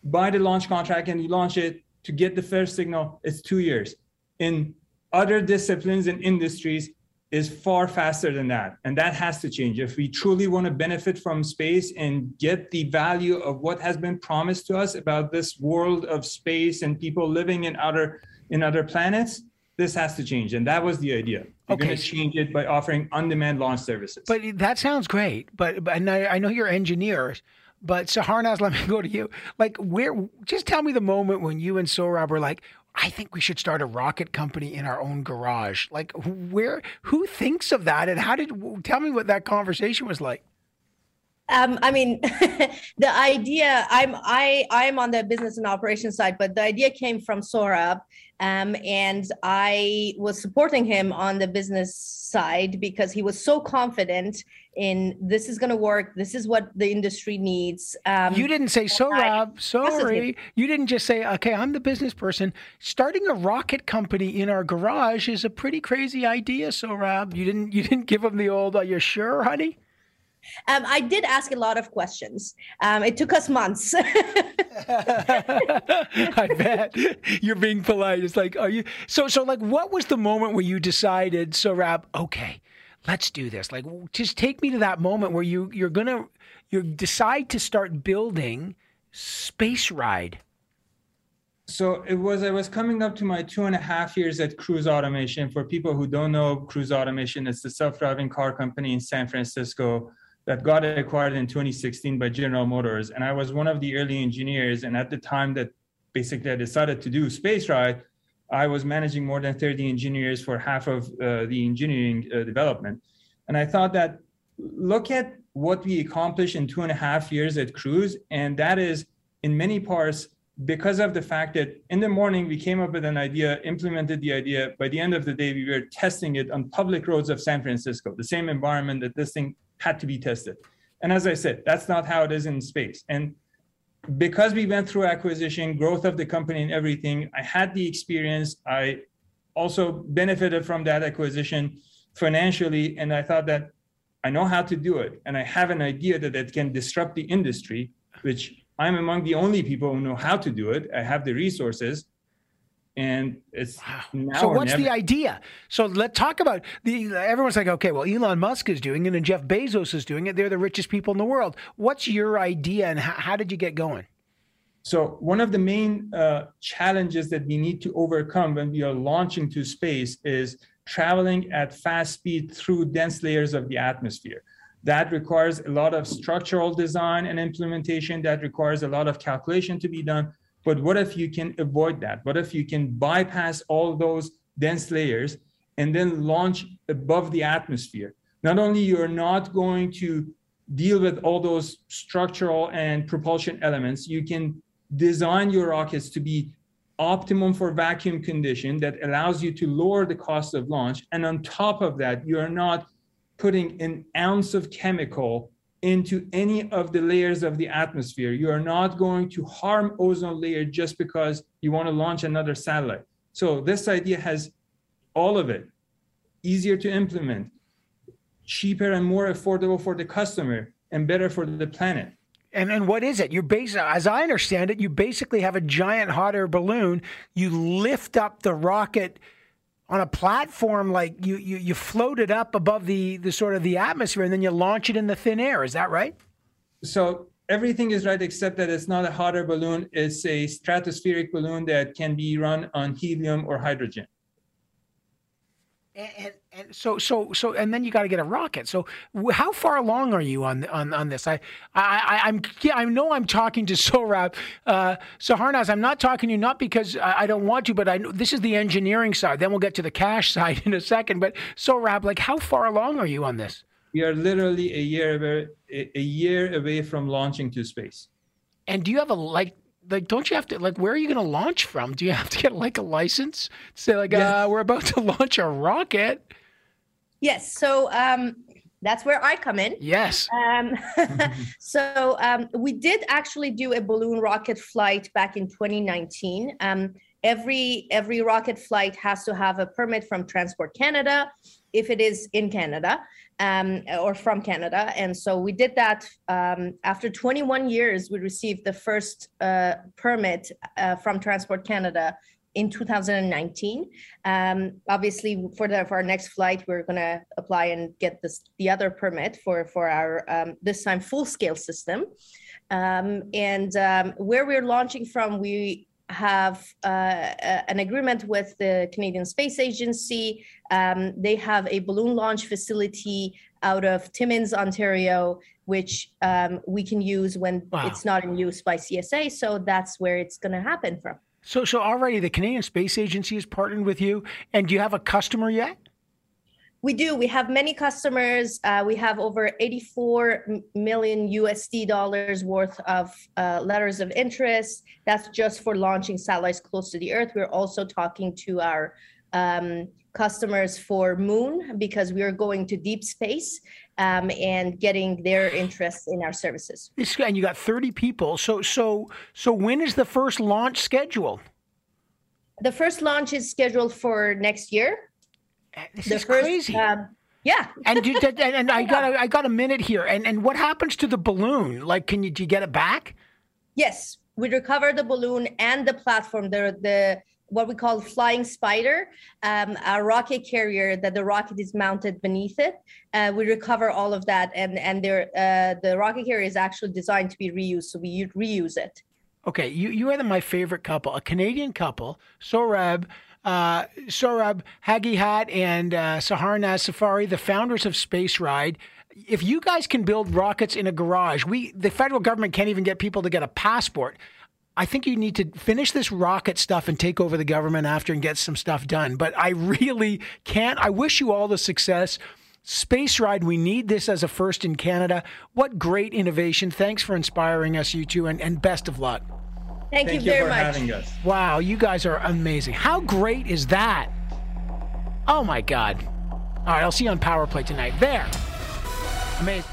buy the launch contract and you launch it to get the first signal, it's two years. In other disciplines and industries, is far faster than that. And that has to change. If we truly want to benefit from space and get the value of what has been promised to us about this world of space and people living in other in other planets, this has to change. And that was the idea. We're okay. going to change it by offering on-demand launch services. But that sounds great. But, but and I, I know you're engineers. But Saharnaz, let me go to you. Like, where? Just tell me the moment when you and Sohrab were like, I think we should start a rocket company in our own garage. Like, where? Who thinks of that? And how did? Tell me what that conversation was like. Um, I mean, the idea. I'm I I'm on the business and operations side, but the idea came from Sohrab, um, and I was supporting him on the business side because he was so confident in this is going to work. This is what the industry needs. Um, you didn't say so, Rob. Sorry, you didn't just say, "Okay, I'm the business person." Starting a rocket company in our garage is a pretty crazy idea. So, Rob, you didn't you didn't give him the old "Are you sure, honey"? Um, I did ask a lot of questions. Um, it took us months. I bet you're being polite. It's like, are you so? So, like, what was the moment where you decided, Sohrab, okay, let's do this. Like, just take me to that moment where you you're gonna you decide to start building SpaceRyde. So it was I was coming up to my two and a half years at Cruise Automation. For people who don't know Cruise Automation, it's the self-driving car company in San Francisco that got acquired in 2016 by General Motors. And I was one of the early engineers. And at the time that basically I decided to do SpaceRyde, I was managing more than 30 engineers for half of uh, the engineering uh, development. And I thought that look at what we accomplished in two and a half years at Cruise. And that is in many parts because of the fact that in the morning we came up with an idea, implemented the idea. By the end of the day, we were testing it on public roads of San Francisco, the same environment that this thing had to be tested. And as I said, that's not how it is in space. And because we went through acquisition, growth of the company, and everything, I had the experience. I also benefited from that acquisition financially. And I thought that I know how to do it. And I have an idea that it can disrupt the industry, which I'm among the only people who know how to do it. I have the resources and it's wow. so what's never. the idea? So let's talk about the everyone's like okay well elon musk is doing it and jeff bezos is doing it. They're the richest people in the world. What's your idea and how, how did you get going? So one of the main uh, challenges that we need to overcome when we are launching to space is traveling at fast speed through dense layers of the atmosphere. That requires a lot of structural design and implementation. That requires a lot of calculation to be done but what if you can avoid that? What if you can bypass all those dense layers and then launch above the atmosphere? Not only you're not going to deal with all those structural and propulsion elements, you can design your rockets to be optimum for vacuum condition that allows you to lower the cost of launch. And on top of that, you're not putting an ounce of chemical into any of the layers of the atmosphere. You are not going to harm ozone layer just because you want to launch another satellite. So this idea has all of it, easier to implement, cheaper and more affordable for the customer, and better for the planet. And and what is it? You're basically, as I understand it, you basically have a giant hot air balloon. You lift up the rocket on a platform like you you you float it up above the the sort of the atmosphere and then you launch it in the thin air. Is that right? So everything is right except that it's not a hot air balloon. It's a stratospheric balloon that can be run on helium or hydrogen. And, and so so so and then you got to get a rocket. So how far along are you on on on this? I I I'm yeah, I know I'm talking to Sohrab uh, Saharnaz. I'm not talking to you not because I, I don't want to, but I know this is the engineering side. Then we'll get to the cash side in a second. But Sohrab, like how far along are you on this? We are literally a year away, a a year away from launching to space. And do you have a like like don't you have to like where are you going to launch from? Do you have to get like a license? Say like uh, we're about to launch a rocket. Yes. So um, that's where I come in. Yes. Um, so um, we did actually do a balloon rocket flight back in 2019. Um, every every rocket flight has to have a permit from Transport Canada if it is in Canada um, or from Canada. And so we did that um, after 21 years. We received the first uh, permit uh, from Transport Canada in 2019. Um, obviously, for the for our next flight, we're going to apply and get this the other permit for for our um, this time full scale system. Um, and um, where we're launching from, we have uh, a- an agreement with the Canadian Space Agency. Um, they have a balloon launch facility out of Timmins, Ontario, which um, we can use when Wow. it's not in use by CSA. So that's where it's going to happen from. So so already the Canadian Space Agency has partnered with you, and do you have a customer yet? We do. We have many customers. Uh, we have over 84 million USD dollars worth of uh, letters of interest. That's just for launching satellites close to the Earth. We're also talking to our um, customers for Moon because we are going to deep space um, and getting their interest in our services. And you got thirty people. So so so when is the first launch scheduled? The first launch is scheduled for next year. This the is first, crazy. Um, yeah. And, you, and and I got a, I got a minute here. And and what happens to the balloon? Like, can you do you get it back? Yes, we recover the balloon and the platform, the the what we call flying spider, um, a rocket carrier that the rocket is mounted beneath it. Uh, we recover all of that, and and there uh, the rocket carrier is actually designed to be reused, so we reuse it. Okay, you you are my favorite couple, a Canadian couple, Sohrab. Uh, Sohrab Haghighat and uh, Saharnaz Safari, the founders of SpaceRyde. If you guys can build rockets in a garage, we the federal government can't even get people to get a passport. I think you need to finish this rocket stuff and take over the government after and get some stuff done. But I really can't. I wish you all the success. SpaceRyde, we need this as a first in Canada. What great innovation. Thanks for inspiring us, you two, and, and best of luck. Thank, Thank you you very for much. having us. Wow, you guys are amazing. How great is that? Oh my God. All right, I'll see you on Power Play tonight. There. Amazing.